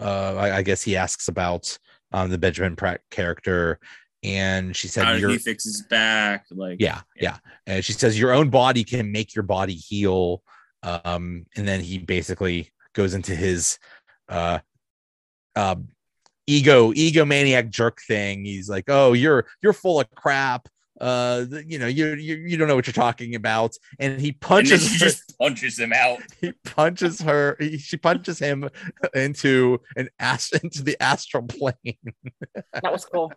Speaker 2: uh I, I guess he asks about um the benjamin bratt character and she said
Speaker 4: How did
Speaker 2: you're
Speaker 4: he fix his back? Like
Speaker 2: yeah yeah. and she says your own body can make your body heal. Um and then he basically goes into his uh uh ego egomaniac jerk thing. He's like oh you're you're full of crap. Uh you know you you, you don't know what you're talking about. And he
Speaker 4: And
Speaker 2: punches
Speaker 4: she just punches him out.
Speaker 2: he punches her. He, she punches him into an ast into the astral plane.
Speaker 3: That was cool.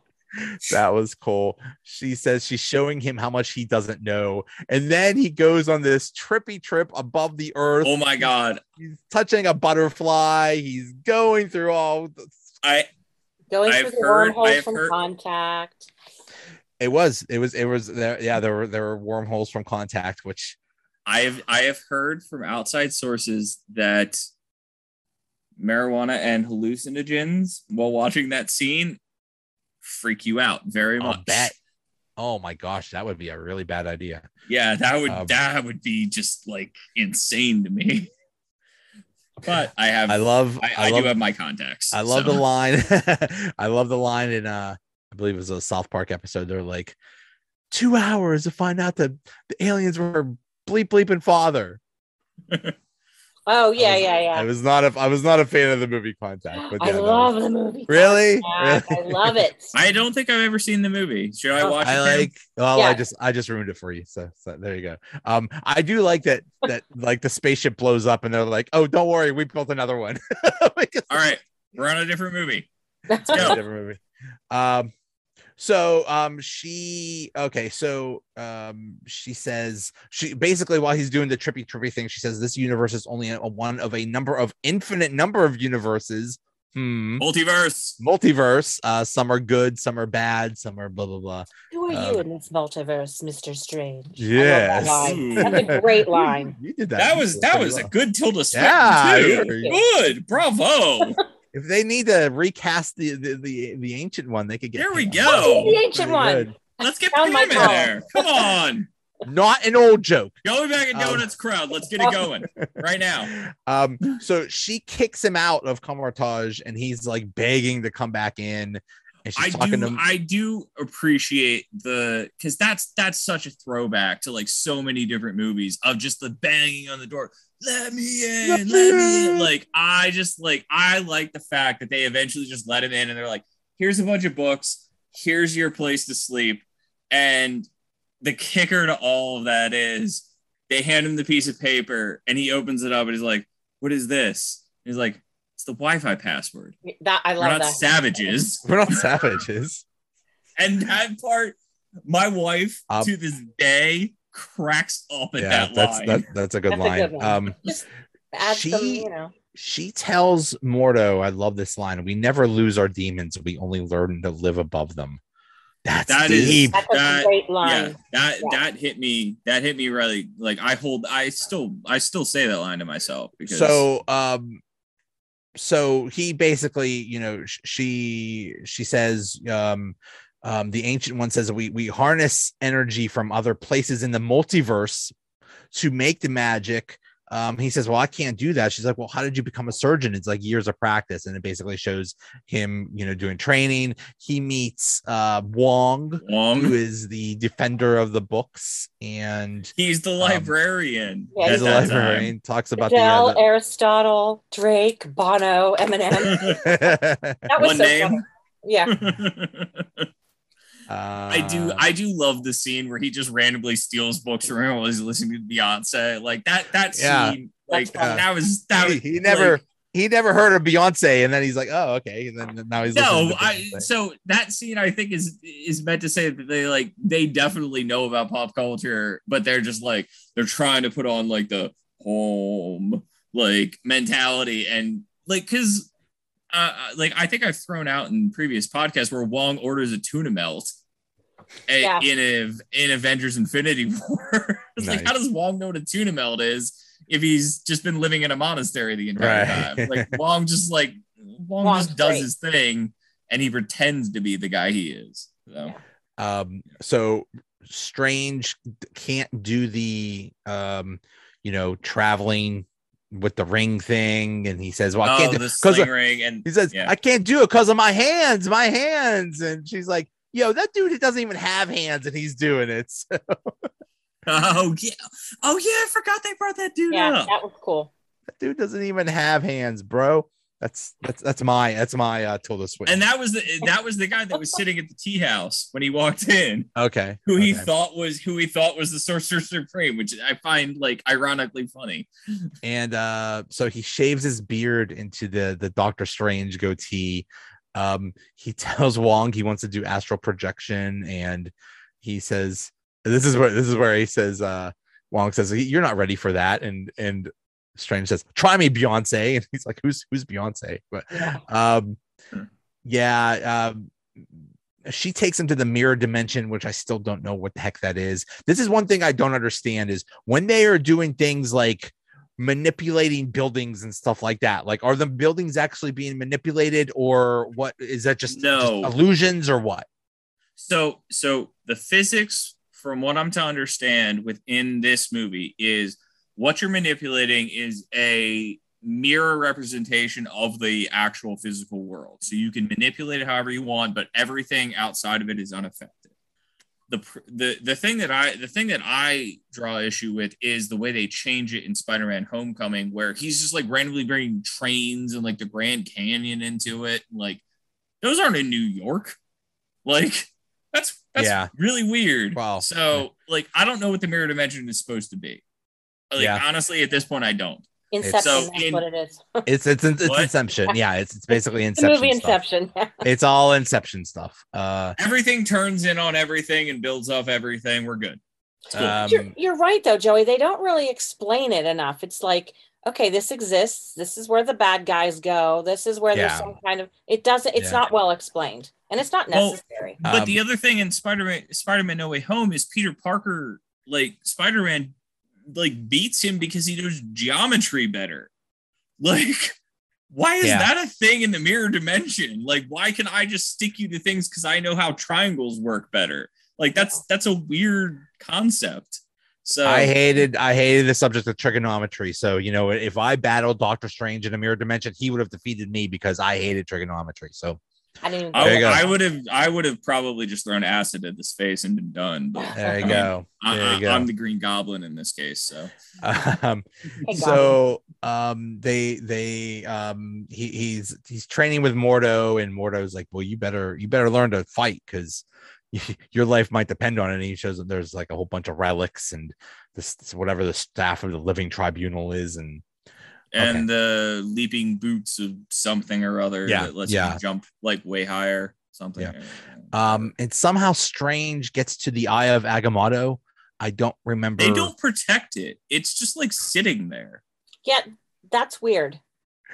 Speaker 2: That was cool. She says she's showing him how much he doesn't know. And then he goes on this trippy trip above the earth.
Speaker 4: Oh my god.
Speaker 2: He's touching a butterfly. He's going through all the-
Speaker 4: I
Speaker 3: Going
Speaker 4: I've
Speaker 3: through the
Speaker 4: heard-
Speaker 3: wormholes
Speaker 4: I've
Speaker 3: from
Speaker 4: heard-
Speaker 3: contact.
Speaker 2: it was it was it was there yeah there were there were wormholes from contact which
Speaker 4: I have I have heard from outside sources that marijuana and hallucinogens while watching that scene freak you out very
Speaker 2: I'll
Speaker 4: much.
Speaker 2: bet oh my gosh that would be a really bad idea
Speaker 4: Yeah, that would
Speaker 2: Um,
Speaker 4: that would be just like insane to me. But I have
Speaker 2: i love
Speaker 4: I,
Speaker 2: i,
Speaker 4: I,
Speaker 2: love
Speaker 4: do have my contacts.
Speaker 2: i love
Speaker 4: so.
Speaker 2: the line i love the line in uh i believe it was a south park episode they're like two hours to find out that the aliens were bleep bleeping father
Speaker 3: Oh yeah,
Speaker 2: I was-
Speaker 3: yeah,
Speaker 2: I was not a I was not a fan of the movie Contact, but
Speaker 3: I
Speaker 2: yeah, that
Speaker 3: love
Speaker 2: was-
Speaker 3: the movie.
Speaker 2: Really?
Speaker 3: Contact. I love it.
Speaker 4: I don't think I've ever seen the movie. Should I
Speaker 3: Oh,
Speaker 4: watch it?
Speaker 2: I
Speaker 4: Pam?
Speaker 2: like. Well, I just I just ruined it for you. So, so there you go. Um, I do like that that like the spaceship blows up and they're like, oh, don't worry, we built another one.
Speaker 4: All right, we're on a different movie.
Speaker 3: That's
Speaker 2: it's a
Speaker 4: go.
Speaker 2: different movie. Um, so um, she okay. So um, she says she basically while he's doing the trippy trippy thing, she says this universe is only a, one of a number of infinite number of universes. Hmm.
Speaker 4: Multiverse.
Speaker 2: Multiverse. Uh, some are good, some are bad, some are blah blah blah.
Speaker 3: Who are
Speaker 2: Um,
Speaker 3: you in this multiverse, Mister Strange? I love
Speaker 2: Yes.
Speaker 3: that That's a great line.
Speaker 2: You did that.
Speaker 4: That was that
Speaker 2: pretty
Speaker 4: was a good Tilda Swinton
Speaker 2: Yeah,
Speaker 4: too. Good, bravo.
Speaker 2: If they need to recast the the the, the ancient one, they could get.
Speaker 4: There we
Speaker 2: Pam.
Speaker 4: go.
Speaker 3: The ancient
Speaker 2: Pretty
Speaker 3: one.
Speaker 2: good.
Speaker 4: Let's get
Speaker 3: Found
Speaker 4: Pam
Speaker 3: my
Speaker 4: in there. Come on.
Speaker 2: Not an old joke.
Speaker 4: Going back in
Speaker 2: Um,
Speaker 4: Donuts crowd. Let's get it going right now.
Speaker 2: Um, so she kicks him out of Kamar-Taj, and he's like begging to come back in. And she's
Speaker 4: I
Speaker 2: talking
Speaker 4: do
Speaker 2: to him.
Speaker 4: I do appreciate the because that's that's such a throwback to like so many different movies of just the banging on the door. Let me in,
Speaker 2: Let
Speaker 4: let,
Speaker 2: me
Speaker 4: me
Speaker 2: in."
Speaker 4: in. Like I just like I like the fact that they eventually just let him in and they're like, here's a bunch of books, here's your place to sleep. And the kicker to all of that is they hand him the piece of paper and he opens it up and he's like, What is this? He's like, It's the Wi-Fi password.
Speaker 3: That I
Speaker 4: We're
Speaker 3: love
Speaker 4: not
Speaker 3: that.
Speaker 4: savages.
Speaker 2: We're not savages.
Speaker 4: And that part, my wife
Speaker 2: Um,
Speaker 4: to this day cracks up at
Speaker 2: yeah,
Speaker 4: that
Speaker 2: that's
Speaker 4: line.
Speaker 2: that, that's a good
Speaker 3: That's a
Speaker 2: line.
Speaker 3: good one.
Speaker 2: Um,
Speaker 3: Just add some,
Speaker 2: she-
Speaker 3: you know.
Speaker 2: she tells Mordo, "I love this line. We never lose our demons. We only learn to live above them." That's
Speaker 4: That is-
Speaker 2: deep.
Speaker 3: That's a
Speaker 4: that-
Speaker 3: great
Speaker 4: yeah,
Speaker 3: line.
Speaker 4: that
Speaker 3: Yeah.
Speaker 4: that hit me. That hit me really. Like I hold. I still. I still say that line to myself because.
Speaker 2: so um so he basically you know sh- she she says um um the ancient one says we we harness energy from other places in the multiverse to make the magic um he says well i can't do that she's like well how did you become a surgeon it's like years of practice and it basically shows him you know doing training he meets uh wong who
Speaker 4: Wong.
Speaker 2: is the defender of the books and
Speaker 4: He's the librarian.
Speaker 3: Yeah,
Speaker 2: he's a
Speaker 4: that
Speaker 2: librarian talks about the,
Speaker 3: Adele,
Speaker 2: uh,
Speaker 3: Aristotle, Drake, Bono, Eminem. That was
Speaker 4: One
Speaker 3: so
Speaker 4: name.
Speaker 3: funny. Yeah.
Speaker 4: I do
Speaker 2: Uh,
Speaker 4: I do love the scene where he just randomly steals books from him while he's listening to Beyonce. Like that that
Speaker 2: Yeah.
Speaker 4: scene, like
Speaker 3: fun.
Speaker 4: that was that
Speaker 2: he,
Speaker 4: was
Speaker 2: he never
Speaker 4: like,
Speaker 2: he never heard of Beyonce, and then he's like, oh okay, and then now he's
Speaker 4: no, I so that scene I think is is meant to say that they like they definitely know about pop culture, but they're just like they're trying to put on like the home like mentality and like because uh, like I think I've thrown out in previous podcasts where Wong orders a tuna melt a-
Speaker 3: Yeah.
Speaker 4: in a, in Avengers Infinity War. it's like how does Wong know what a tuna melt is if he's just been living in a monastery the entire
Speaker 2: Right.
Speaker 4: time? Like Wong just like Wong
Speaker 3: Wong's
Speaker 4: just does
Speaker 3: great.
Speaker 4: his thing and he pretends to be the guy he is. So
Speaker 2: um so strange can't do the um you know traveling with the ring thing and he says well i
Speaker 4: oh,
Speaker 2: can't do
Speaker 4: the
Speaker 2: because
Speaker 4: sling ring and
Speaker 2: he says
Speaker 4: yeah.
Speaker 2: i can't do it because of my hands my hands and she's like yo that dude doesn't even have hands and he's doing it So
Speaker 4: oh yeah, oh yeah, I forgot they brought that dude
Speaker 3: Yeah,
Speaker 4: up.
Speaker 3: that was cool.
Speaker 2: that dude doesn't even have hands bro that's that's that's my that's my uh tilda swinton
Speaker 4: And that was the that was the guy that was sitting at the tea house when he walked in.
Speaker 2: okay
Speaker 4: who he
Speaker 2: okay.
Speaker 4: thought was who he thought was the sorcerer supreme, which I find like ironically funny.
Speaker 2: and uh so he shaves his beard into the the doctor strange goatee um he tells wong he wants to do astral projection and he says this is where this is where he says uh wong says you're not ready for that. And and strange says try me beyonce. And he's like who's who's beyonce? But
Speaker 3: Yeah.
Speaker 2: um yeah um she takes him to the mirror dimension which i still don't know what the heck that is. This is one thing i don't understand is when they are doing things like manipulating buildings and stuff like that like are the buildings actually being manipulated or what is that just, just
Speaker 4: No.
Speaker 2: illusions or what
Speaker 4: So so the physics, from what I'm to understand within this movie, is what you're manipulating is a mirror representation of the actual physical world. So you can manipulate it however you want, but everything outside of it is unaffected. The the the thing that I the thing that I draw issue with is the way they change it in Spider-Man Homecoming, where he's just like randomly bringing trains and like the Grand Canyon into it. Like those aren't in New York. Like that's that's
Speaker 2: Yeah.
Speaker 4: really weird.
Speaker 2: Wow.
Speaker 4: So like I don't know what the mirror dimension is supposed to be. Like
Speaker 2: Yeah.
Speaker 4: honestly, at this point, I don't.
Speaker 3: Inception,
Speaker 4: So
Speaker 3: that's
Speaker 4: in-
Speaker 3: what it is.
Speaker 2: It's it's it's,
Speaker 4: What?
Speaker 2: Inception. Yeah, it's it's basically
Speaker 3: The
Speaker 2: Inception.
Speaker 3: movie
Speaker 2: stuff.
Speaker 3: Inception.
Speaker 2: It's all Inception stuff. Uh,
Speaker 4: Everything turns in on everything and builds off everything. We're good. Cool.
Speaker 2: um,
Speaker 3: you're, you're right though, Joey. They don't really explain it enough. It's like, okay, this exists. This is where the bad guys go. This is where
Speaker 2: Yeah.
Speaker 3: there's some kind of. It doesn't. It's
Speaker 2: Yeah.
Speaker 3: not well explained, and it's not
Speaker 4: Well,
Speaker 3: necessary.
Speaker 4: But
Speaker 2: Um,
Speaker 4: the other thing in Spider-Man, Spider-Man No Way Home is Peter Parker, like Spider-Man, like beats him because he knows geometry better. Like, why is
Speaker 2: Yeah.
Speaker 4: that a thing in the mirror dimension? Like, why can I just stick you to things because I know how triangles work better? Like, that's that's a weird concept. So
Speaker 2: I hated I hated the subject of trigonometry. So you know, if I battled Doctor Strange in a mirror dimension, he would have defeated me because I hated trigonometry. So
Speaker 3: I didn't even.
Speaker 4: I,
Speaker 2: There you go.
Speaker 4: I would have I would have probably just thrown acid at his face and been done. But
Speaker 2: there you
Speaker 4: I mean,
Speaker 2: go.
Speaker 4: I,
Speaker 2: There you go.
Speaker 4: am the Green Goblin in this case. So
Speaker 2: um,
Speaker 3: Hey,
Speaker 2: so um they they um he, he's he's training with mordo and mordo's like well you better you better learn to fight because your life might depend on it and he shows that there's like a whole bunch of relics and this this- whatever the staff of the living tribunal is and
Speaker 4: and the leaping boots of something or other
Speaker 2: Yeah,
Speaker 4: that lets
Speaker 2: yeah.
Speaker 4: you jump like way higher. Something.
Speaker 2: um and somehow strange gets to the eye of agamotto i don't remember
Speaker 4: they don't protect it. It's just like sitting there.
Speaker 3: Yeah, that's weird.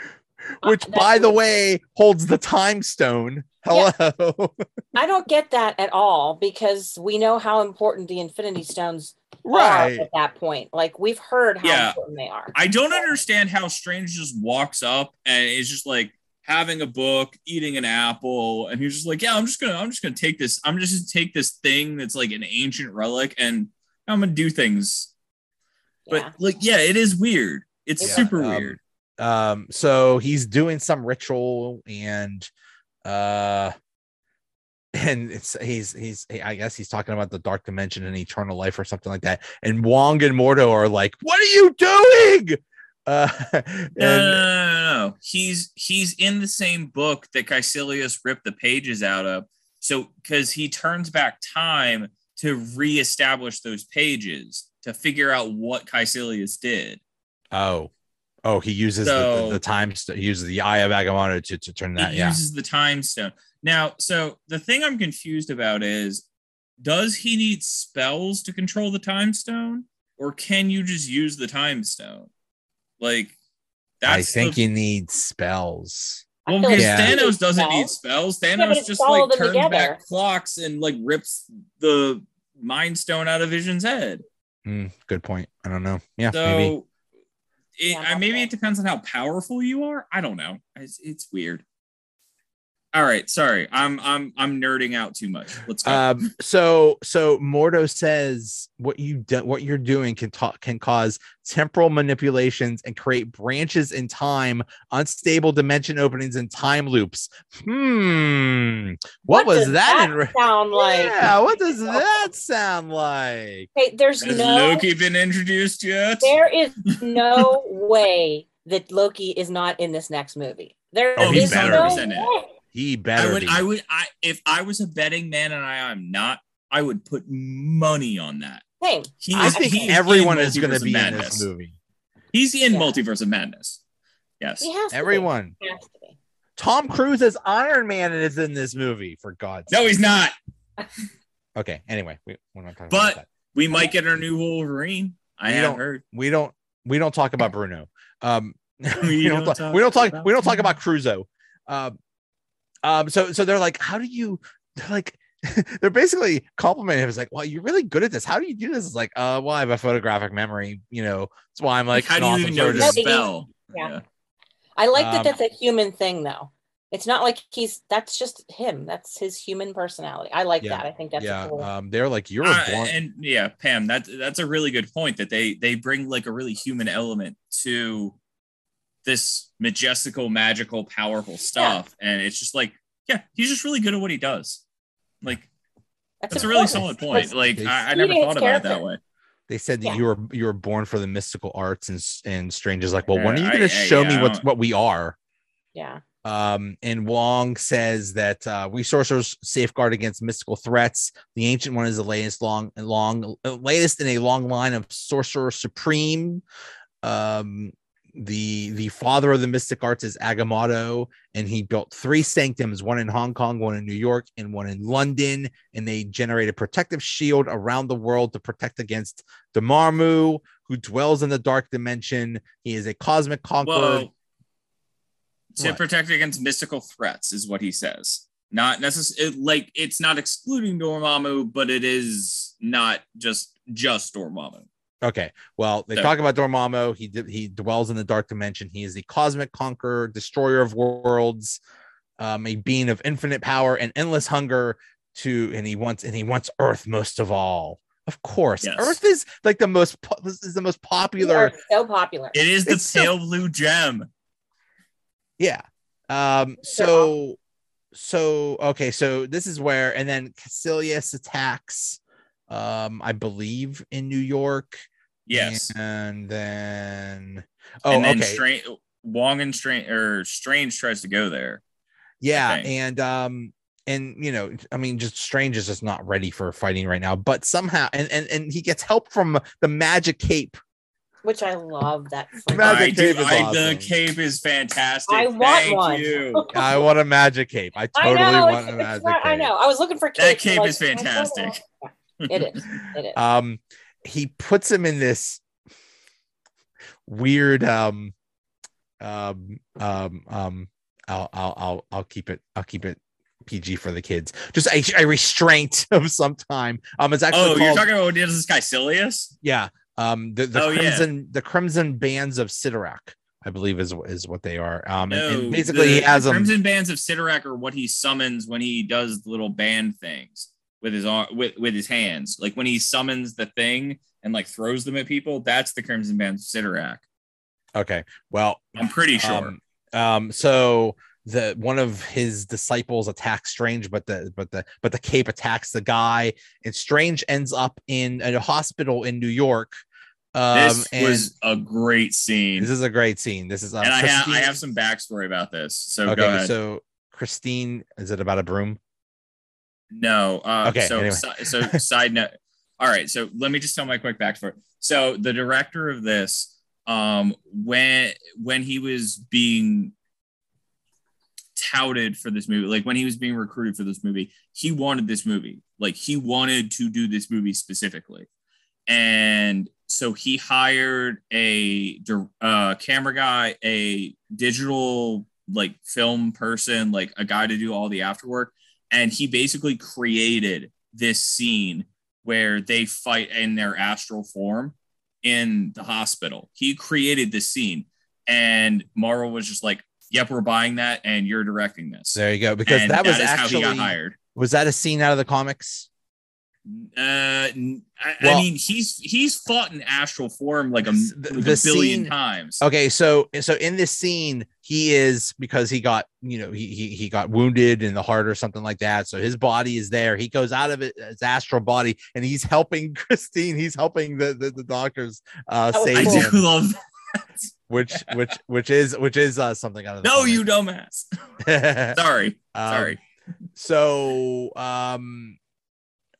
Speaker 2: which
Speaker 3: Uh,
Speaker 2: by
Speaker 3: that's
Speaker 2: the way holds the time stone hello
Speaker 3: I don't get that at all because we know how important the Infinity Stones
Speaker 2: right
Speaker 3: are at that point. Like we've heard how
Speaker 4: Yeah.
Speaker 3: important they are.
Speaker 4: I don't understand how Strange just walks up and is just like having a book, eating an apple, and he's just like, "Yeah, I'm just gonna, I'm just gonna take this. I'm just gonna take this thing that's like an ancient relic, and I'm gonna do things." But
Speaker 3: Yeah.
Speaker 4: like, yeah, it is weird. It's
Speaker 3: Yeah.
Speaker 4: super
Speaker 2: Um,
Speaker 4: weird.
Speaker 2: um so he's doing some ritual and uh and it's he's he's i guess he's talking about the dark dimension and eternal life or something like that and wong and mordo are like what are you doing uh
Speaker 4: No,
Speaker 2: and
Speaker 4: no, no, no, no. He's he's in the same book that Kaecilius ripped the pages out of. So because he turns back time to reestablish those pages to figure out what Kaecilius did.
Speaker 2: oh oh he uses the,
Speaker 4: So-
Speaker 2: the, the time st- he uses the eye of agamotto to, to turn that
Speaker 4: it
Speaker 2: yeah
Speaker 4: uses the time stone. Now, so the thing I'm confused about is does he need spells to control the time stone? Or can you just use the time stone? Like
Speaker 2: i think
Speaker 4: the,
Speaker 2: you need spells
Speaker 3: I
Speaker 4: Well, because
Speaker 2: Yeah.
Speaker 4: Thanos doesn't need
Speaker 3: spells.
Speaker 4: spells. Thanos
Speaker 3: it's
Speaker 4: just like turns
Speaker 3: together.
Speaker 4: back clocks and like rips the mind stone out of Vision's head.
Speaker 2: Hmm, good point i don't know yeah maybe
Speaker 4: So it,
Speaker 3: Yeah,
Speaker 4: maybe it depends on how powerful you are. I don't know. It's, it's weird. All right, sorry. I'm I'm I'm nerding out too much. Let's go.
Speaker 2: Um, so so Mordo says what you do, what you're doing can talk can cause temporal manipulations and create branches in time, unstable dimension openings and time loops. Hmm. What, was
Speaker 3: does
Speaker 2: that? in re-
Speaker 3: sound like?
Speaker 2: yeah, what does that sound like?
Speaker 3: Hey, there's
Speaker 4: Has
Speaker 3: no
Speaker 4: Loki been introduced yet?
Speaker 3: there is no way that Loki is not in this next movie. There
Speaker 2: Oh,
Speaker 3: is
Speaker 2: he better
Speaker 3: no
Speaker 4: be in it.
Speaker 3: way.
Speaker 2: He
Speaker 4: I
Speaker 2: better
Speaker 4: would
Speaker 2: be.
Speaker 4: I would I if I was a betting man and I am not, I would put money on that.
Speaker 3: Same.
Speaker 4: He
Speaker 2: I
Speaker 4: is-
Speaker 2: think
Speaker 4: he
Speaker 2: everyone is going to be in
Speaker 4: Madness.
Speaker 2: this movie.
Speaker 4: He's in
Speaker 3: Yeah.
Speaker 4: Multiverse of Madness. Yes.
Speaker 3: He has to be.
Speaker 2: Everyone.
Speaker 3: He has to be.
Speaker 2: Tom Cruise as Iron Man is in this movie. For God's
Speaker 4: No,
Speaker 2: sake.
Speaker 4: he's not.
Speaker 2: Okay. Anyway, we, we're not talking
Speaker 4: But-
Speaker 2: about that.
Speaker 4: We might get our new Wolverine. I
Speaker 2: We
Speaker 4: have
Speaker 2: don't-
Speaker 4: heard.
Speaker 2: we don't we don't talk about Bruno. Um,
Speaker 4: We
Speaker 2: we, don't
Speaker 4: don't
Speaker 2: talk,
Speaker 4: talk
Speaker 2: we don't talk
Speaker 4: about
Speaker 2: we don't talk about Cruzo. Um, um, so so they're like, how do you? They're like, they're basically complimenting him. It's like, well, you're really good at this. How do you do this? It's like, uh, well, I have a photographic memory. You know, that's why I'm like,
Speaker 4: how do you even know the spell?
Speaker 3: Yeah. I like
Speaker 2: Um,
Speaker 3: that that's a human thing though. It's not like he's that's just him. That's his human personality. I like
Speaker 2: Yeah.
Speaker 3: that. I think that's
Speaker 2: yeah,
Speaker 3: cool.
Speaker 2: um, they're like, you're a
Speaker 4: Uh,
Speaker 2: born.
Speaker 4: and yeah, Pam, that that's a really good point that they they bring like a really human element to this majestical, magical, powerful stuff, and it's just like, yeah, he's just really good at what he does. Like, That's a really solid point. Like I, I never thought
Speaker 3: its
Speaker 4: about it that way.
Speaker 2: They said that
Speaker 3: Yeah.
Speaker 2: you were you were born for the mystical arts, and and Strange is like, well, when are you going to show
Speaker 4: yeah,
Speaker 2: me
Speaker 4: I
Speaker 2: what what we are?
Speaker 3: Yeah.
Speaker 2: Um, and Wong says that uh, we sorcerers safeguard against mystical threats. The ancient one is the latest long long uh, latest in a long line of sorcerer supreme. Um, the the father of the mystic arts is Agamotto, and he built three sanctums: one in Hong Kong, one in New York, and one in London. And they generate a protective shield around the world to protect against Dormammu, who dwells in the dark dimension. He is a cosmic conqueror.
Speaker 4: Well, to
Speaker 2: What?
Speaker 4: protect against mystical threats is what he says. Not necessarily like it's not excluding Dormammu, but it is not just just Dormammu.
Speaker 2: Okay. Well, they
Speaker 4: So-
Speaker 2: talk about Dormammu. He d- he dwells in the dark dimension. He is the cosmic conqueror, destroyer of worlds, um, a being of infinite power and endless hunger. To and he wants and he wants Earth most of all. Of course,
Speaker 4: Yes.
Speaker 2: Earth is like the most po- this is the most popular.
Speaker 3: so popular.
Speaker 4: It is the
Speaker 2: It's so-
Speaker 4: pale blue gem.
Speaker 2: Yeah. Um. So so okay. So this is where and then Kaecilius attacks. Um, I believe in New York.
Speaker 4: Yes.
Speaker 2: And then oh
Speaker 4: and then
Speaker 2: okay.
Speaker 4: Strange Wong and Strange or Strange tries to go there.
Speaker 2: Yeah, and um and you know, I mean just Strange is just not ready for fighting right now, but somehow and and, and he gets help from the magic cape.
Speaker 3: which I love that.
Speaker 2: Magic
Speaker 4: I do,
Speaker 2: cape is
Speaker 4: I,
Speaker 2: awesome.
Speaker 4: The cape is fantastic.
Speaker 3: I want
Speaker 4: Thank
Speaker 3: one.
Speaker 4: you.
Speaker 2: I want a magic cape. I
Speaker 3: I
Speaker 2: totally
Speaker 3: know.
Speaker 2: want a magic
Speaker 3: not-
Speaker 2: cape.
Speaker 3: I know. I was looking for
Speaker 4: That cape
Speaker 3: like,
Speaker 4: is
Speaker 3: I
Speaker 4: fantastic.
Speaker 3: Know. It is. It is.
Speaker 2: Um he puts him in this weird um um um um I'll I'll I'll I'll keep it I'll keep it PG for the kids. Just a, a restraint of some time. Um it's actually
Speaker 4: Oh, you're talking about what is this guy Silius?
Speaker 2: Yeah. Um the, the
Speaker 4: Oh, yeah.
Speaker 2: crimson the crimson bands of Cyttorak, I believe is is what they are. Um and, and basically
Speaker 4: the,
Speaker 2: he has
Speaker 4: the
Speaker 2: them
Speaker 4: Crimson Bands of Cyttorak are what he summons when he does the little band things with his arm with, with his hands. Like when he summons the thing and like throws them at people, that's the Crimson Bands of Cyttorak.
Speaker 2: okay. Well
Speaker 4: I'm pretty sure.
Speaker 2: um, um so the one of his disciples attacks Strange, but the but the but the cape attacks the guy, and Strange ends up in a hospital in New York. Um
Speaker 4: this was a great scene.
Speaker 2: this is a great scene. This is um,
Speaker 4: and I have I have some backstory about this. So
Speaker 2: okay,
Speaker 4: go ahead.
Speaker 2: so Christine, is it about a broom?
Speaker 4: No. Uh,
Speaker 2: Okay,
Speaker 4: So,
Speaker 2: anyway.
Speaker 4: si- so side note. All right. So let me just tell my quick backstory. So the director of this, um, when when he was being touted for this movie, like when he was being recruited for this movie, he wanted this movie. Like he wanted to do this movie specifically, and so he hired a uh, camera guy, a digital like film person, like a guy to do all the afterwork and he basically created this scene where they fight in their astral form in the hospital. He created this scene, and Marvel was just like, "Yep, we're buying that, and you're directing this."
Speaker 2: There you go. Because
Speaker 4: And
Speaker 2: that was actually
Speaker 4: how he got hired.
Speaker 2: was that a scene out of the comics?
Speaker 4: Uh, n- I, I
Speaker 2: Well-
Speaker 4: mean, he's he's fought in astral form like a,
Speaker 2: The-
Speaker 4: like
Speaker 2: the
Speaker 4: a billion
Speaker 2: scene-
Speaker 4: times.
Speaker 2: Okay, so so in this scene, he is because he got you know he he, he got wounded in the heart or something like that. So his body is there. He goes out of it, his astral body, and he's helping Christine. He's helping the the, the doctors uh,
Speaker 3: That
Speaker 2: save
Speaker 4: I
Speaker 3: cool.
Speaker 2: him,
Speaker 4: do love.
Speaker 2: which which which is which is uh, something out of the
Speaker 4: No, you
Speaker 2: comics.
Speaker 4: dumbass. Sorry,
Speaker 2: Um,
Speaker 4: sorry.
Speaker 2: So um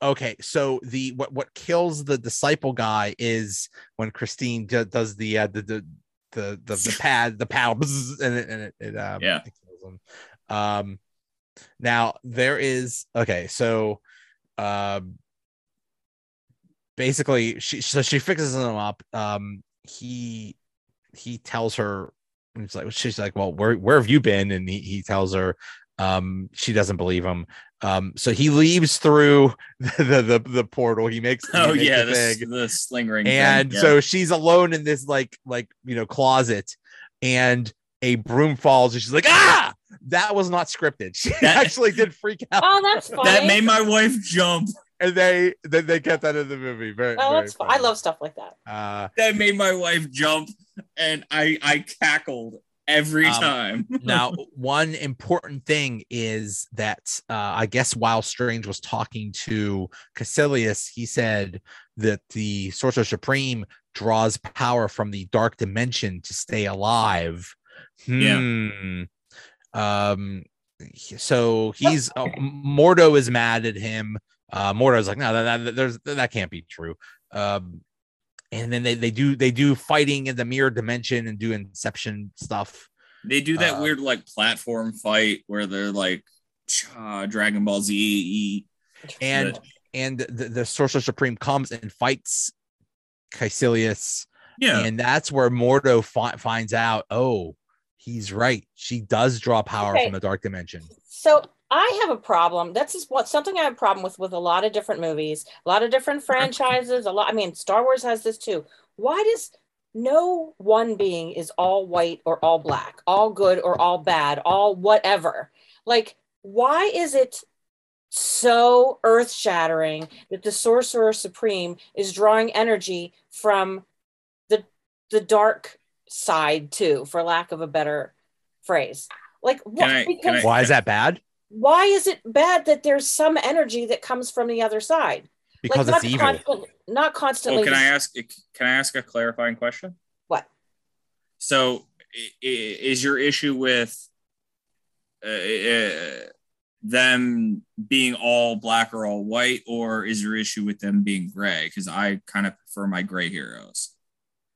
Speaker 2: okay, so the what what kills the disciple guy is when Christine d- does the uh, the the the the, the pad the bzzz, and it and it, it um
Speaker 4: Yeah.
Speaker 2: it kills him. Um now there is okay, so um basically she so she fixes him up. Um he he tells her it's like she's like, Well, where where have you been? And he, he tells her um she doesn't believe him um so he leaves through the the, the, the portal he makes he
Speaker 4: Oh
Speaker 2: makes
Speaker 4: yeah,
Speaker 2: the
Speaker 4: the,
Speaker 2: thing.
Speaker 4: the sling ring. thing,
Speaker 2: and
Speaker 4: yeah.
Speaker 2: so she's alone in this like like you know closet and a broom falls and she's like ah that was not scripted she
Speaker 4: That-
Speaker 2: actually did freak out
Speaker 3: Oh, that's funny.
Speaker 4: that made my wife jump.
Speaker 2: and they they, they kept that in the movie very,
Speaker 3: Oh,
Speaker 2: very
Speaker 3: that's fun. I love stuff like that.
Speaker 2: uh
Speaker 4: That made my wife jump, and I I cackled every
Speaker 2: Um,
Speaker 4: time.
Speaker 2: now one important thing is that uh, i guess while strange was talking to kaecilius he said that the sorcerer supreme draws power from the dark dimension to stay alive
Speaker 4: Yeah.
Speaker 2: Hmm. um so he's uh, mordo is mad at him uh mordo's like no that, that there's that can't be true um and then they, they do they do fighting in the mirror dimension and do inception stuff
Speaker 4: They do that
Speaker 2: Uh,
Speaker 4: weird like platform fight where they're like uh, Dragon Ball Z.
Speaker 2: and
Speaker 4: But-
Speaker 2: and the, the sorcerer supreme comes and fights kaecilius
Speaker 4: Yeah.
Speaker 2: and that's where mordo fi- finds out oh he's right she does draw power
Speaker 3: Okay.
Speaker 2: from the dark dimension
Speaker 3: So I have a problem. That's just what something I have a problem with with a lot of different movies, a lot of different franchises. A lot. I mean, Star Wars has this too. Why does no one being is all white or all black, all good or all bad, all whatever? Like, why is it so earth shattering that the Sorcerer Supreme is drawing energy from the the dark side too, for lack of a better phrase? Like, what?
Speaker 4: I-
Speaker 3: because
Speaker 4: I-
Speaker 2: why is that bad
Speaker 3: why is it bad that there's some energy that comes from the other side?
Speaker 2: because
Speaker 3: like,
Speaker 2: it's
Speaker 3: not
Speaker 2: evil
Speaker 3: constant- not constantly.
Speaker 4: Oh, can I ask? Can I ask a clarifying question?
Speaker 3: What?
Speaker 4: So, i- i- is your issue with uh, uh, them being all black or all white, or is your issue with them being gray? Because I kind of prefer my gray heroes.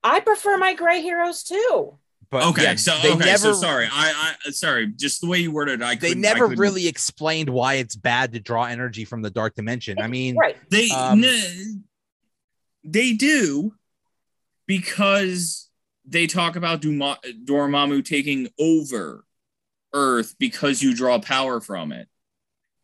Speaker 3: I prefer my gray heroes too.
Speaker 2: But
Speaker 4: Okay,
Speaker 2: yeah,
Speaker 4: so
Speaker 2: they
Speaker 4: okay,
Speaker 2: never
Speaker 4: so sorry, I, I sorry, just the way you worded, it, I
Speaker 2: they
Speaker 4: couldn't- I
Speaker 2: never really explained why it's bad to draw energy from the dark dimension i mean
Speaker 3: Right.
Speaker 4: They
Speaker 2: Um,
Speaker 4: n- they do because they talk about Duma- Dormammu taking over Earth because you draw power from it.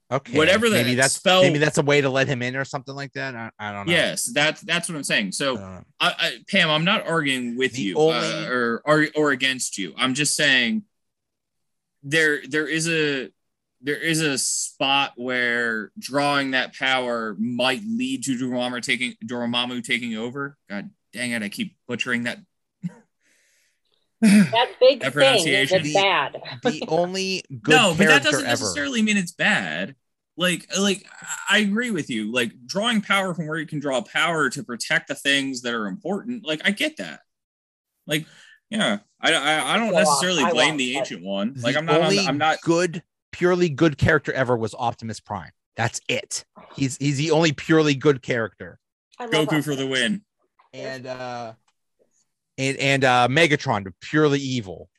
Speaker 2: Okay
Speaker 4: whatever that maybe
Speaker 2: that's
Speaker 4: spell-
Speaker 2: maybe that's a way to let him in or something like that i, I don't know
Speaker 4: Yes, that's that's what I'm saying. So,
Speaker 2: don't.
Speaker 4: I, I, Pam, I'm not arguing with
Speaker 2: The
Speaker 4: you
Speaker 2: only-
Speaker 4: uh, or, or or against you. I'm just saying there there is a there is a spot where drawing that power might lead to Dormammu taking Dormammu taking over. God dang it, I keep butchering that.
Speaker 3: That big
Speaker 4: That
Speaker 3: thing is bad.
Speaker 2: the only good
Speaker 4: no, but that doesn't
Speaker 2: ever
Speaker 4: necessarily mean it's bad. Like, like I agree with you. Like drawing power from where you can draw power to protect the things that are important. Like I get that. Like, yeah, I I, I don't
Speaker 3: Well,
Speaker 4: necessarily
Speaker 3: I
Speaker 4: blame the
Speaker 3: but-
Speaker 4: ancient one. Like
Speaker 2: the
Speaker 4: I'm not.
Speaker 2: only
Speaker 4: I'm, I'm not.
Speaker 2: good, purely good character ever was Optimus Prime. That's it. He's he's the only purely good character.
Speaker 4: Goku for the win.
Speaker 2: And uh and and uh Megatron purely evil.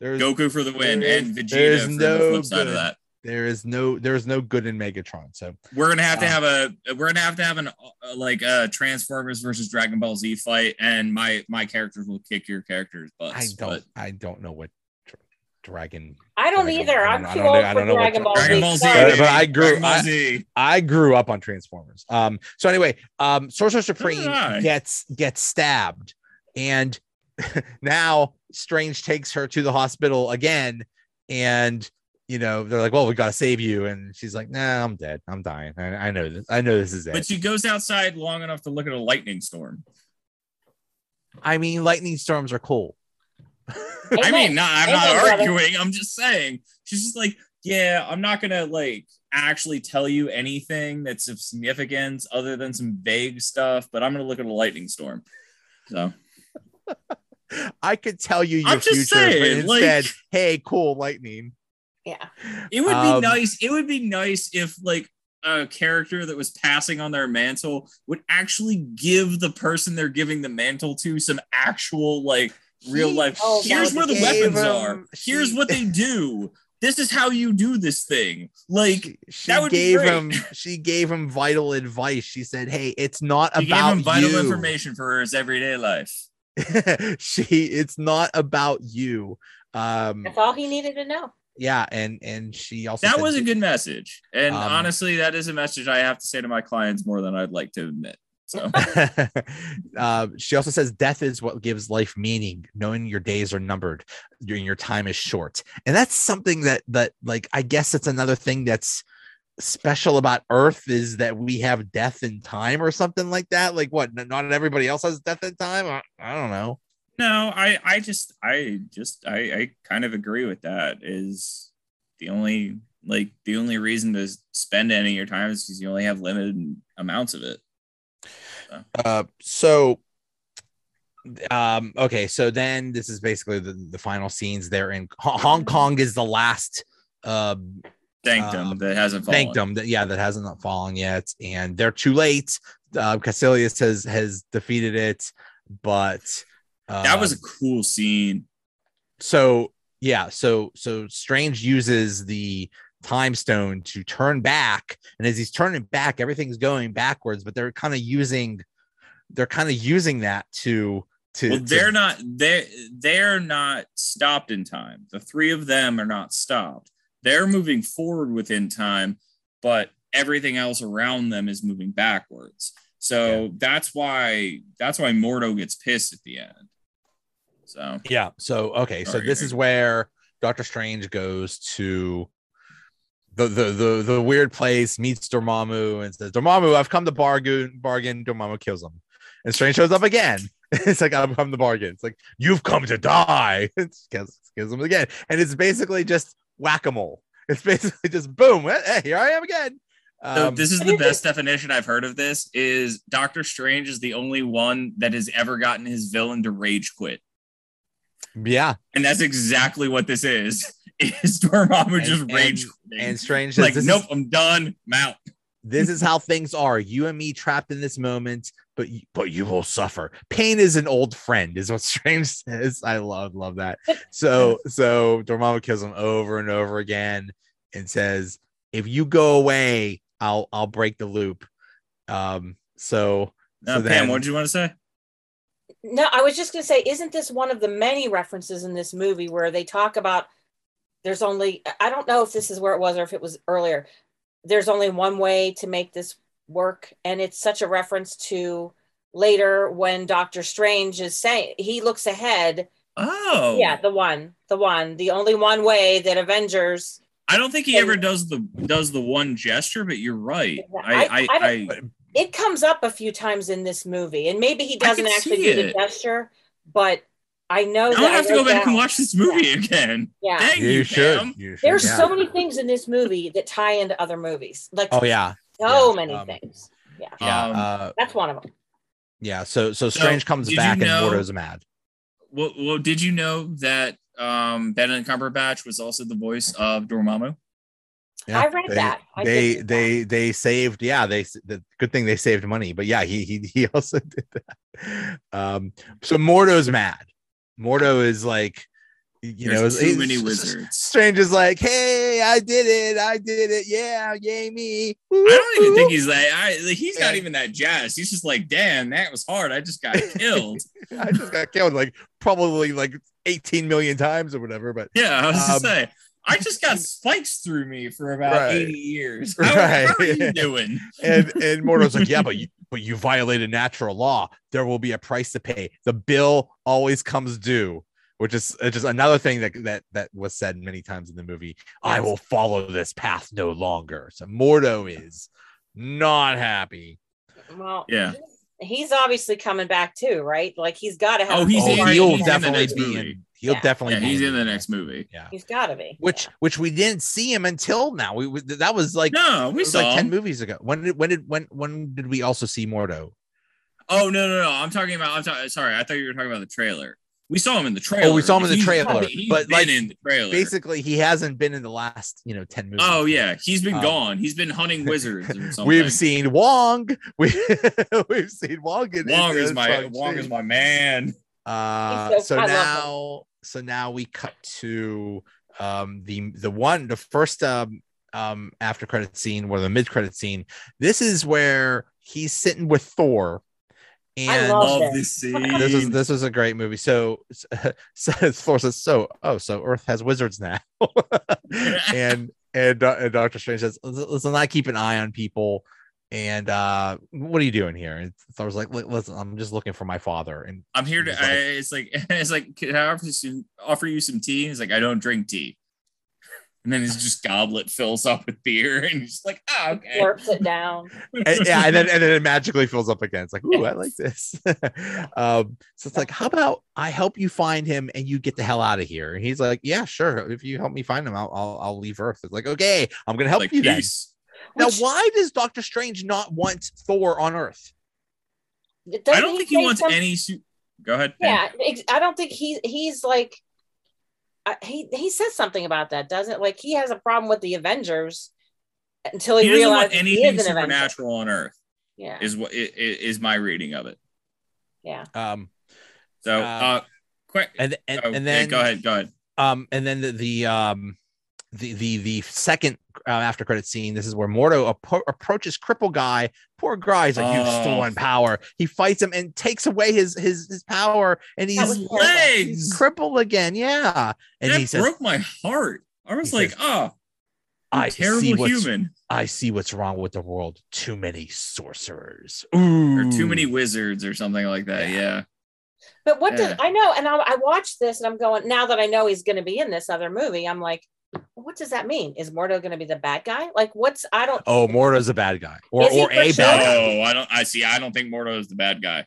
Speaker 2: There's
Speaker 4: Goku for the win, and Vegeta
Speaker 2: there's
Speaker 4: for
Speaker 2: no
Speaker 4: the flip side of
Speaker 2: good.
Speaker 4: that.
Speaker 2: there is no there's no good in Megatron. So
Speaker 4: We're gonna have to
Speaker 2: Uh,
Speaker 4: have a we're gonna have to have an uh, like a Transformers versus Dragon Ball Z fight, and my my characters will kick your characters' butts.
Speaker 2: I don't
Speaker 4: but-
Speaker 2: I don't know what dragon
Speaker 3: I don't
Speaker 2: Dragon-
Speaker 3: either.
Speaker 2: I
Speaker 3: I'm too old for
Speaker 2: don't know what
Speaker 3: Dragon Ball Z.
Speaker 4: Dragon Ball Z.
Speaker 2: But- but I grew-
Speaker 4: Dragon Ball
Speaker 2: I-
Speaker 4: Z.
Speaker 2: I grew up on Transformers. Um, so anyway, um, Sorcerer Supreme gets gets stabbed, and now Strange takes her to the hospital again, and you know they're like, "Well, we gotta save you," and she's like, "Nah, I'm dead. I'm dying. I, I know this. I know this is it."
Speaker 4: But she goes outside long enough to look at a lightning storm.
Speaker 2: I mean, lightning storms are cool.
Speaker 4: I mean, not, I'm not arguing. I'm just saying. She's just like, yeah, I'm not gonna like actually tell you anything that's of significance other than some vague stuff, but I'm gonna look at a lightning storm. So
Speaker 2: I could tell you your
Speaker 4: I'm just
Speaker 2: future,
Speaker 4: saying,
Speaker 2: but
Speaker 4: like-
Speaker 2: instead, hey, cool lightning.
Speaker 3: Yeah.
Speaker 4: it would
Speaker 2: Um,
Speaker 4: be nice. It would be nice if like a character that was passing on their mantle would actually give the person they're giving the mantle to some actual like real
Speaker 2: She-
Speaker 4: life.
Speaker 3: Oh,
Speaker 4: Here's where the weapons
Speaker 2: him-
Speaker 4: are. Here's
Speaker 2: she-
Speaker 4: what they do. This is how you do this thing. Like
Speaker 2: she, she
Speaker 4: that would
Speaker 2: gave
Speaker 4: great.
Speaker 2: him she gave him vital advice. She said, "Hey, it's not
Speaker 4: she gave
Speaker 2: about
Speaker 4: him vital
Speaker 2: you.
Speaker 4: information for his everyday life.
Speaker 2: she it's not about you." Um
Speaker 3: That's all he needed to know.
Speaker 2: yeah, and and she also
Speaker 4: That was a good message. And
Speaker 2: Um,
Speaker 4: honestly, that is a message I have to say to my clients more than I'd like to admit. So
Speaker 2: uh, she also says death is what gives life meaning knowing your days are numbered your, your time is short and that's something that that like i guess it's another thing that's special about earth is that we have death in time or something like that like what not everybody else has death in time i, I don't know
Speaker 4: No, I I just I just I I kind of agree with that. Is the only like the only reason to spend any of your time is because you only have limited amounts of it.
Speaker 2: Uh, so, um, okay, so then this is basically the, the final scenes. They're in Hong Kong is the last uh
Speaker 4: Sanctum
Speaker 2: Um,
Speaker 4: that hasn't fallen.
Speaker 2: sanctum that yeah that hasn't fallen yet, and they're too late. Uh, Kaecilius has has defeated it, but uh,
Speaker 4: That was a cool scene.
Speaker 2: so yeah so so strange uses the time stone to turn back and as he's turning back everything's going backwards but they're kind of using they're kind of using that to to,
Speaker 4: Well,
Speaker 2: to-
Speaker 4: they're not they they're not stopped in time. The three of them are not stopped. They're moving forward within time, but everything else around them is moving backwards. So that's why that's why Mordo gets pissed at the end. So.
Speaker 2: Yeah. So okay. So this is where dr strange goes to the, the the the weird place meets Dormammu and says Dormammu I've come to bargain bargain. Dormammu kills him. And Strange shows up again. It's like I've come to bargain. It's like you've come to die. Kills, kills him again. And it's basically just whack-a-mole it's basically just boom hey here I am again
Speaker 4: So
Speaker 2: um,
Speaker 4: this is the best definition I've heard of this is Doctor Strange is the only one that has ever gotten his villain to rage quit.
Speaker 2: yeah
Speaker 4: And that's exactly what this is. Is Dormammu
Speaker 2: And-
Speaker 4: just
Speaker 2: and-
Speaker 4: rage quitting.
Speaker 2: and Strange says
Speaker 4: like,
Speaker 2: this is-
Speaker 4: nope, I'm done. I'm out.
Speaker 2: This is how things are you and me trapped in this moment but you, but you will suffer pain is an old friend is what strange says i love love that so so dormammu kills him over and over again and says if you go away i'll i'll break the loop um so
Speaker 4: Uh,
Speaker 2: So
Speaker 4: Pam,
Speaker 2: then-
Speaker 4: what did you want to say?
Speaker 3: No, I was just going to say, isn't this one of the many references in this movie where they talk about there's only, I don't know if this is where it was or if it was earlier. There's only one way to make this work. And it's such a reference to later when Doctor Strange is saying, he looks ahead.
Speaker 4: Oh,
Speaker 3: Yeah, the one, the one, the only one way that Avengers.
Speaker 4: I don't think he ever does the does the one gesture, but you're right. I
Speaker 3: I-
Speaker 4: I,
Speaker 3: I
Speaker 4: I,
Speaker 3: It comes up a few times in this movie, and maybe he doesn't actually do the gesture, but I know
Speaker 4: I'm
Speaker 3: that
Speaker 4: gonna have
Speaker 3: I
Speaker 4: to go
Speaker 3: wrote
Speaker 4: back and watch this movie again.
Speaker 3: Yeah.
Speaker 4: Thank
Speaker 2: you,
Speaker 4: you,
Speaker 2: should you should
Speaker 3: There's
Speaker 2: yeah.
Speaker 3: so many things in this movie that tie into other movies. Like
Speaker 2: oh yeah
Speaker 3: so
Speaker 2: yeah,
Speaker 3: many
Speaker 2: um,
Speaker 3: things. Yeah.
Speaker 2: yeah
Speaker 4: Um,
Speaker 2: uh
Speaker 3: That's one of them.
Speaker 2: yeah so so
Speaker 4: So,
Speaker 2: strange comes
Speaker 4: did you
Speaker 2: back
Speaker 4: know-
Speaker 2: and mordo's mad
Speaker 4: Well, well, did you know that um, Benedict Cumberbatch was also the voice of Dormammu?
Speaker 3: I read
Speaker 2: they,
Speaker 3: that. I
Speaker 2: they
Speaker 3: did read
Speaker 2: they they saved yeah they the good thing they saved money but yeah he he he also did that um so mordo's mad mordo is like you know
Speaker 4: too many wizards.
Speaker 2: strange is like hey i did it i did it yeah yay me
Speaker 4: I don't even think he's like I, like, he's not even that jazzed. He's just like, damn, that was hard. I just got killed.
Speaker 2: i just got killed like probably like 18 million times or whatever but
Speaker 4: yeah, I was
Speaker 2: Um,
Speaker 4: just saying. I just got spikes through me for about
Speaker 2: Right.
Speaker 4: 80 years. How,
Speaker 2: Right.
Speaker 4: how are you doing?
Speaker 2: and and Mordo's like, yeah, but you but you violated natural law. There will be a price to pay. The bill always comes due, which is just another thing that that that was said many times in the movie. I will follow this path no longer. So Mordo is not happy.
Speaker 3: Well,
Speaker 4: Yeah.
Speaker 3: He's obviously coming back too, right? Like he's got to have.
Speaker 4: Oh, he's
Speaker 2: oh,
Speaker 4: in-
Speaker 3: more-
Speaker 2: he'll
Speaker 4: he's in
Speaker 2: definitely be
Speaker 4: movie.
Speaker 2: in. He'll
Speaker 3: Yeah.
Speaker 2: definitely.
Speaker 4: Yeah,
Speaker 2: be
Speaker 4: he's in the next movie.
Speaker 2: Yeah.
Speaker 3: He's got to be.
Speaker 2: Which
Speaker 3: Yeah.
Speaker 2: which we didn't see him until now. We, we that was like
Speaker 4: No, we saw
Speaker 2: like ten movies ago. When did when did when when did we also see Mordo?
Speaker 4: Oh no, no, no! I'm talking about. I'm talking. Sorry, I thought you were talking about the trailer. We saw him in the trailer.
Speaker 2: Oh, we saw him in the
Speaker 4: He's-
Speaker 2: trailer,
Speaker 4: he's
Speaker 2: but,
Speaker 4: been
Speaker 2: like,
Speaker 4: in the trailer.
Speaker 2: Basically, he hasn't been in the last you know ten movies.
Speaker 4: Oh yeah, he's been
Speaker 2: Um,
Speaker 4: gone. He's been hunting wizards or something.
Speaker 2: We've seen Wong. We we've seen Wong. In,
Speaker 4: Wong is my
Speaker 2: fucking
Speaker 4: Wong is my man.
Speaker 2: Uh,
Speaker 3: so-
Speaker 2: so
Speaker 3: I love him.
Speaker 2: now, so now we cut to um the the one the first um um after credit scene or the mid credit scene. This is where he's sitting with Thor, and
Speaker 3: love
Speaker 4: Love
Speaker 3: this.
Speaker 4: this scene.
Speaker 2: this is this was a great movie. So, so Thor says, "So, oh, so Earth has wizards now," and and, uh, and Doctor Strange says, "Listen, "Listen, I keep an eye on people." And uh, what are you doing here? And was like, "Listen, I'm just looking for my father." And
Speaker 4: I'm here to.
Speaker 2: Like-
Speaker 4: I, it's like it's like. Can I offer you, some, offer you some tea? He's like, I don't drink tea. And then his just goblet fills up with beer, and he's just like, oh, okay.
Speaker 3: Slurps it down.
Speaker 2: and, yeah, and then and then it magically fills up again. It's like, ooh, I like this. um, so it's like, how about I help you find him and you get the hell out of here? And he's like, yeah, sure. If you help me find him, I'll I'll, I'll leave Earth. It's like, okay, I'm gonna help
Speaker 4: like,
Speaker 2: you then.
Speaker 4: Peace.
Speaker 2: Now,
Speaker 3: Which-
Speaker 2: why does Doctor Strange not want Thor on Earth?
Speaker 4: I don't think he wants
Speaker 3: some-
Speaker 4: any. Su- Go ahead.
Speaker 3: Yeah, ex- I don't think he he's like I, he he says something about that, doesn't like he has a problem with the Avengers until he,
Speaker 4: He doesn't want
Speaker 3: realizes he
Speaker 4: anything
Speaker 3: is an Avenger.
Speaker 4: supernatural on Earth.
Speaker 3: Yeah,
Speaker 4: Is what i- i- is my reading of it.
Speaker 3: yeah.
Speaker 2: Um,
Speaker 4: So,
Speaker 2: Uh,
Speaker 4: uh, quick.
Speaker 2: and and,
Speaker 4: oh,
Speaker 2: and
Speaker 4: yeah,
Speaker 2: then
Speaker 4: go ahead. Go ahead.
Speaker 2: um and then the, the um the the the second uh, after credit scene this is where mordo appro- approaches cripple guy poor guy he's like you've
Speaker 4: Oh.
Speaker 2: stolen power he fights him and takes away his his his power and he's,
Speaker 3: was
Speaker 2: he's crippled again yeah and
Speaker 4: that
Speaker 2: he says
Speaker 4: broke my heart. I was like,
Speaker 2: says,
Speaker 4: oh,
Speaker 2: i
Speaker 4: terrible
Speaker 2: see
Speaker 4: human.
Speaker 2: i see what's wrong with the world too many sorcerers
Speaker 4: Or too many wizards or something like that. Yeah.
Speaker 3: But what does
Speaker 4: Yeah.
Speaker 3: I know? And I, I watched this, and I'm going now that I know he's going to be in this other movie. I'm like, what does that mean? Is Mordo going to be the bad guy? Like, what's I don't.
Speaker 2: oh mordo's a bad guy or, or a
Speaker 3: sure?
Speaker 2: bad guy
Speaker 4: Oh, I don't. I see. I don't think Mordo is the bad guy.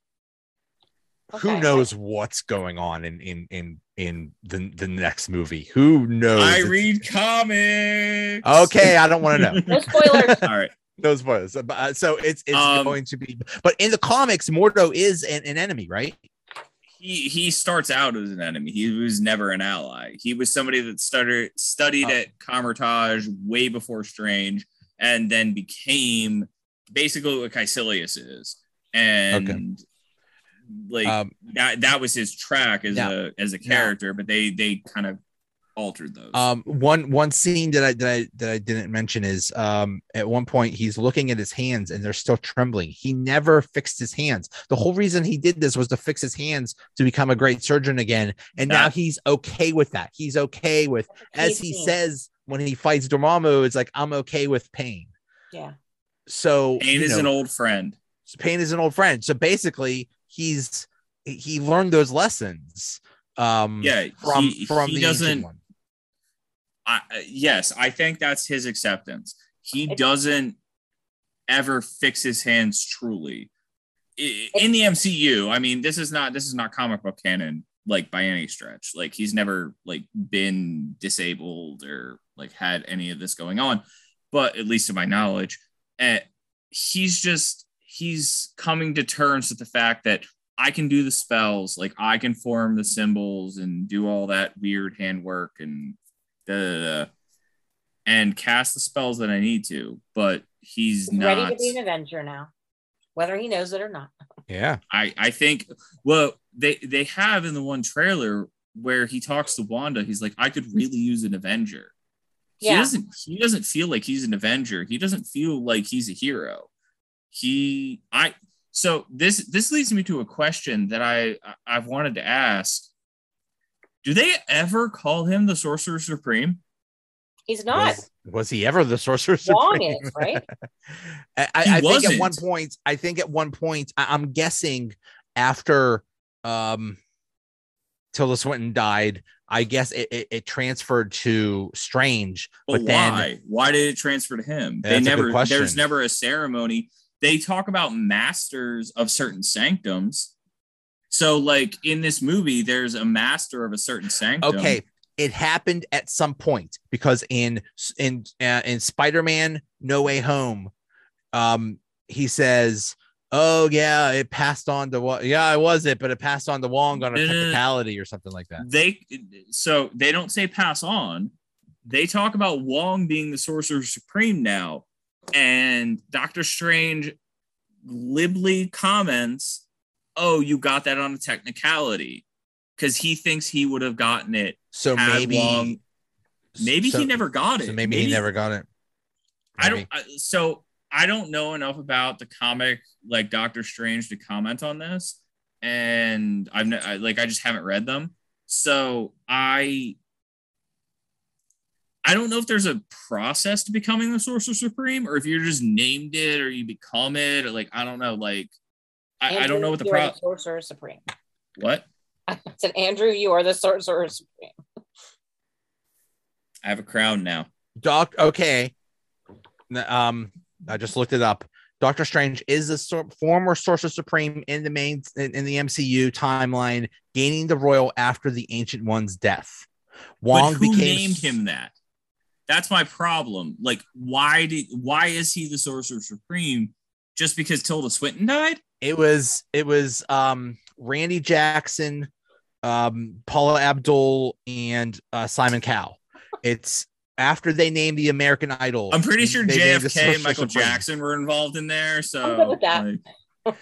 Speaker 2: who knows what's going on in in in in the the next movie who knows
Speaker 4: I
Speaker 2: It's-
Speaker 4: read comics.
Speaker 2: okay i don't want to know
Speaker 3: No spoilers.
Speaker 4: All right.
Speaker 2: no spoilers. So, uh, so it's it's
Speaker 4: Um,
Speaker 2: going to be, but in the comics, Mordo is an, an enemy, right?
Speaker 4: He he starts out as an enemy. He was never an ally. He was somebody that studied studied
Speaker 2: Oh.
Speaker 4: at Kamar-Taj way before Strange, and then became basically what Kaecilius is. And like
Speaker 2: Um,
Speaker 4: that that was his track as
Speaker 2: Now-
Speaker 4: a as a
Speaker 2: now-
Speaker 4: character, but they they kind of altered those.
Speaker 2: um, one one scene that I that I that I didn't mention is um at one point he's looking at his hands and they're still trembling. He never fixed his hands. The whole reason he did this was to fix his hands to become a great surgeon again, and now he's okay with that. He's okay with as he says when he fights Dormammu, it's like I'm okay with pain.
Speaker 3: Yeah.
Speaker 2: So
Speaker 4: Pain is
Speaker 2: know,
Speaker 4: an old friend.
Speaker 2: pain is an old friend so basically he's he learned those lessons um
Speaker 4: Yeah,
Speaker 2: from
Speaker 4: he,
Speaker 2: from
Speaker 4: he
Speaker 2: the
Speaker 4: doesn't. I, uh, yes, I think that's his acceptance. He doesn't ever fix his hands truly. In the MCU, I mean, this is not this is not comic book canon like by any stretch. Like he's never like been disabled or like had any of this going on, but at least to my knowledge, uh, he's just he's coming to terms with the fact that I can do the spells, like I can form the symbols and do all that weird handwork and da, da, da, and cast the spells that I need to, but he's
Speaker 3: He's
Speaker 4: not.
Speaker 3: ready to be an Avenger now, whether he knows it or not.
Speaker 2: yeah
Speaker 4: I I think well they they have in the one trailer where he talks to Wanda. He's like, I could really use an Avenger.
Speaker 3: Yeah.
Speaker 4: He doesn't he doesn't feel like he's an Avenger. He doesn't feel like he's a hero. He I so this this leads me to a question that I I- I've wanted to ask. Do they ever call him the Sorcerer Supreme?
Speaker 3: He's not.
Speaker 2: was, was he ever the sorcerer
Speaker 3: Wong
Speaker 2: supreme
Speaker 3: is, right?
Speaker 2: I, I,
Speaker 4: He
Speaker 2: I think at one point I think at one point I, I'm guessing after um Tilda Swinton died I guess it, it, it transferred to Strange
Speaker 4: But,
Speaker 2: but then
Speaker 4: why? Why did it transfer to him?
Speaker 2: Yeah,
Speaker 4: they
Speaker 2: that's a good
Speaker 4: never.
Speaker 2: question.
Speaker 4: There's never a ceremony. They talk about masters of certain sanctums. So, like in this movie, there's a master of a certain sanctum.
Speaker 2: okay it happened at some point because in in uh, in spider-man no way home um he says oh yeah it passed on to what yeah i was it but it passed on to wong on a technicality or something like that
Speaker 4: They so they don't say pass on. They talk about Wong being the sorcerer supreme now, and Doctor Strange glibly comments, "Oh, you got that on a technicality," because he thinks he would have gotten it
Speaker 2: so maybe
Speaker 4: Wong- Maybe
Speaker 2: so-
Speaker 4: he never got it.
Speaker 2: so maybe, he never got it
Speaker 4: I don't. I, so I don't know enough about the comic like Doctor Strange to comment on this, and I've ne- I, like I just haven't read them. So I I don't know if there's a process to becoming the Sorcerer Supreme, or if you're just named it, or you become it, or like I don't know. Like I, I don't know what the
Speaker 3: you are
Speaker 4: pro.
Speaker 3: the Sorcerer Supreme.
Speaker 4: What
Speaker 3: I said, Andrew, you are the Sorcerer Supreme.
Speaker 4: I have a crown now.
Speaker 2: Doc. Okay. Um, I just looked it up. Doctor Strange is the sor- former Sorcerer Supreme in the main in, in the MCU timeline, gaining the royal after the Ancient One's death. Wong
Speaker 4: but who
Speaker 2: became
Speaker 4: named him that? That's my problem. Like, why did why is he the Sorcerer Supreme? Just because Tilda Swinton died?
Speaker 2: It was it was um Randy Jackson, um Paula Abdul, and uh, Simon Cowell. It's after they named the American Idol.
Speaker 4: I'm pretty sure
Speaker 2: they named the
Speaker 4: JFK and Michael
Speaker 2: Supreme.
Speaker 4: Jackson were involved in there. So
Speaker 3: I'm good with that.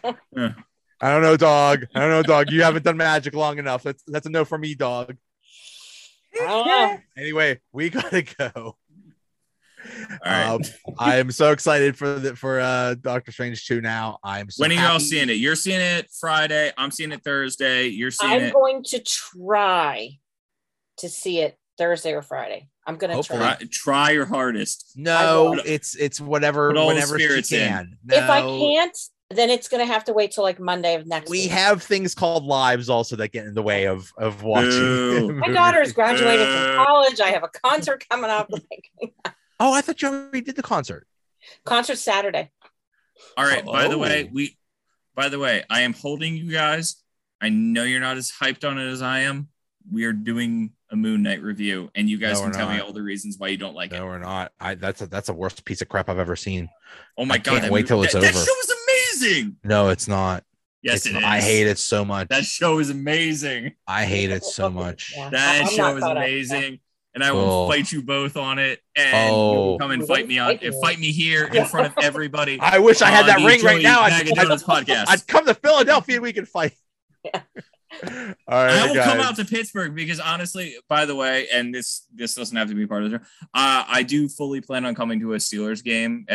Speaker 4: like, yeah.
Speaker 2: I don't know, dog. I don't know, dog. You haven't done magic long enough. That's that's a no for me, dog.
Speaker 3: I.
Speaker 2: Anyway, we gotta go.
Speaker 4: All right.
Speaker 2: Um, I am so excited for the for uh Doctor Strange 2 now. I'm so
Speaker 4: when are you all seeing it? You're seeing it Friday. I'm seeing it Thursday. You're seeing
Speaker 3: I'm
Speaker 4: it.
Speaker 3: going to try to see it Thursday or Friday. I'm going to
Speaker 2: Hopefully.
Speaker 3: try.
Speaker 4: Try, try your hardest.
Speaker 2: No, it's it's whatever
Speaker 4: Put all
Speaker 2: whenever she
Speaker 4: spirits in.
Speaker 2: can.
Speaker 3: If I can't, then it's going to have to wait till like Monday of next
Speaker 2: we
Speaker 3: week.
Speaker 2: have things called lives also that get in the way of of watching.
Speaker 3: My daughter is graduating
Speaker 4: Uh.
Speaker 3: from college. I have a concert coming up. Like,
Speaker 2: Oh, I thought you already did the concert.
Speaker 3: concert Saturday.
Speaker 4: All right. By the
Speaker 2: Oh.
Speaker 4: way, we. By the way, I am holding you guys. I know you're not as hyped on it as I am. We are doing a Moon Knight review, and you guys
Speaker 2: No,
Speaker 4: can
Speaker 2: we're
Speaker 4: tell me all the reasons why you don't like
Speaker 2: No,
Speaker 4: it.
Speaker 2: No, we're not. I that's a, that's the worst piece of crap I've ever seen.
Speaker 4: Oh my
Speaker 2: I
Speaker 4: god!
Speaker 2: can't wait
Speaker 4: movie-
Speaker 2: till it's
Speaker 4: that, That
Speaker 2: over.
Speaker 4: show is amazing.
Speaker 2: No, it's not.
Speaker 4: Yes,
Speaker 2: It's
Speaker 4: it
Speaker 2: not-
Speaker 4: is.
Speaker 2: I hate it so much.
Speaker 4: That show is amazing.
Speaker 2: I hate it so much.
Speaker 3: Yeah.
Speaker 4: That
Speaker 3: I'm
Speaker 4: show
Speaker 3: not
Speaker 4: is
Speaker 3: caught up.
Speaker 4: amazing. And I will
Speaker 2: Oh.
Speaker 4: fight you both on it. And you
Speaker 2: Oh.
Speaker 4: will come and fight me on
Speaker 3: Fight you.
Speaker 4: fight me here in front of everybody.
Speaker 2: I wish I had that
Speaker 4: the
Speaker 2: ring right now. I'd, I'd,
Speaker 4: podcast.
Speaker 2: I'd come to Philadelphia and we could fight.
Speaker 3: Yeah.
Speaker 2: All right,
Speaker 4: I will
Speaker 2: guys.
Speaker 4: come out to Pittsburgh because honestly, by the way, and this this doesn't have to be part of the show. Uh, I do fully plan on coming to a Steelers game at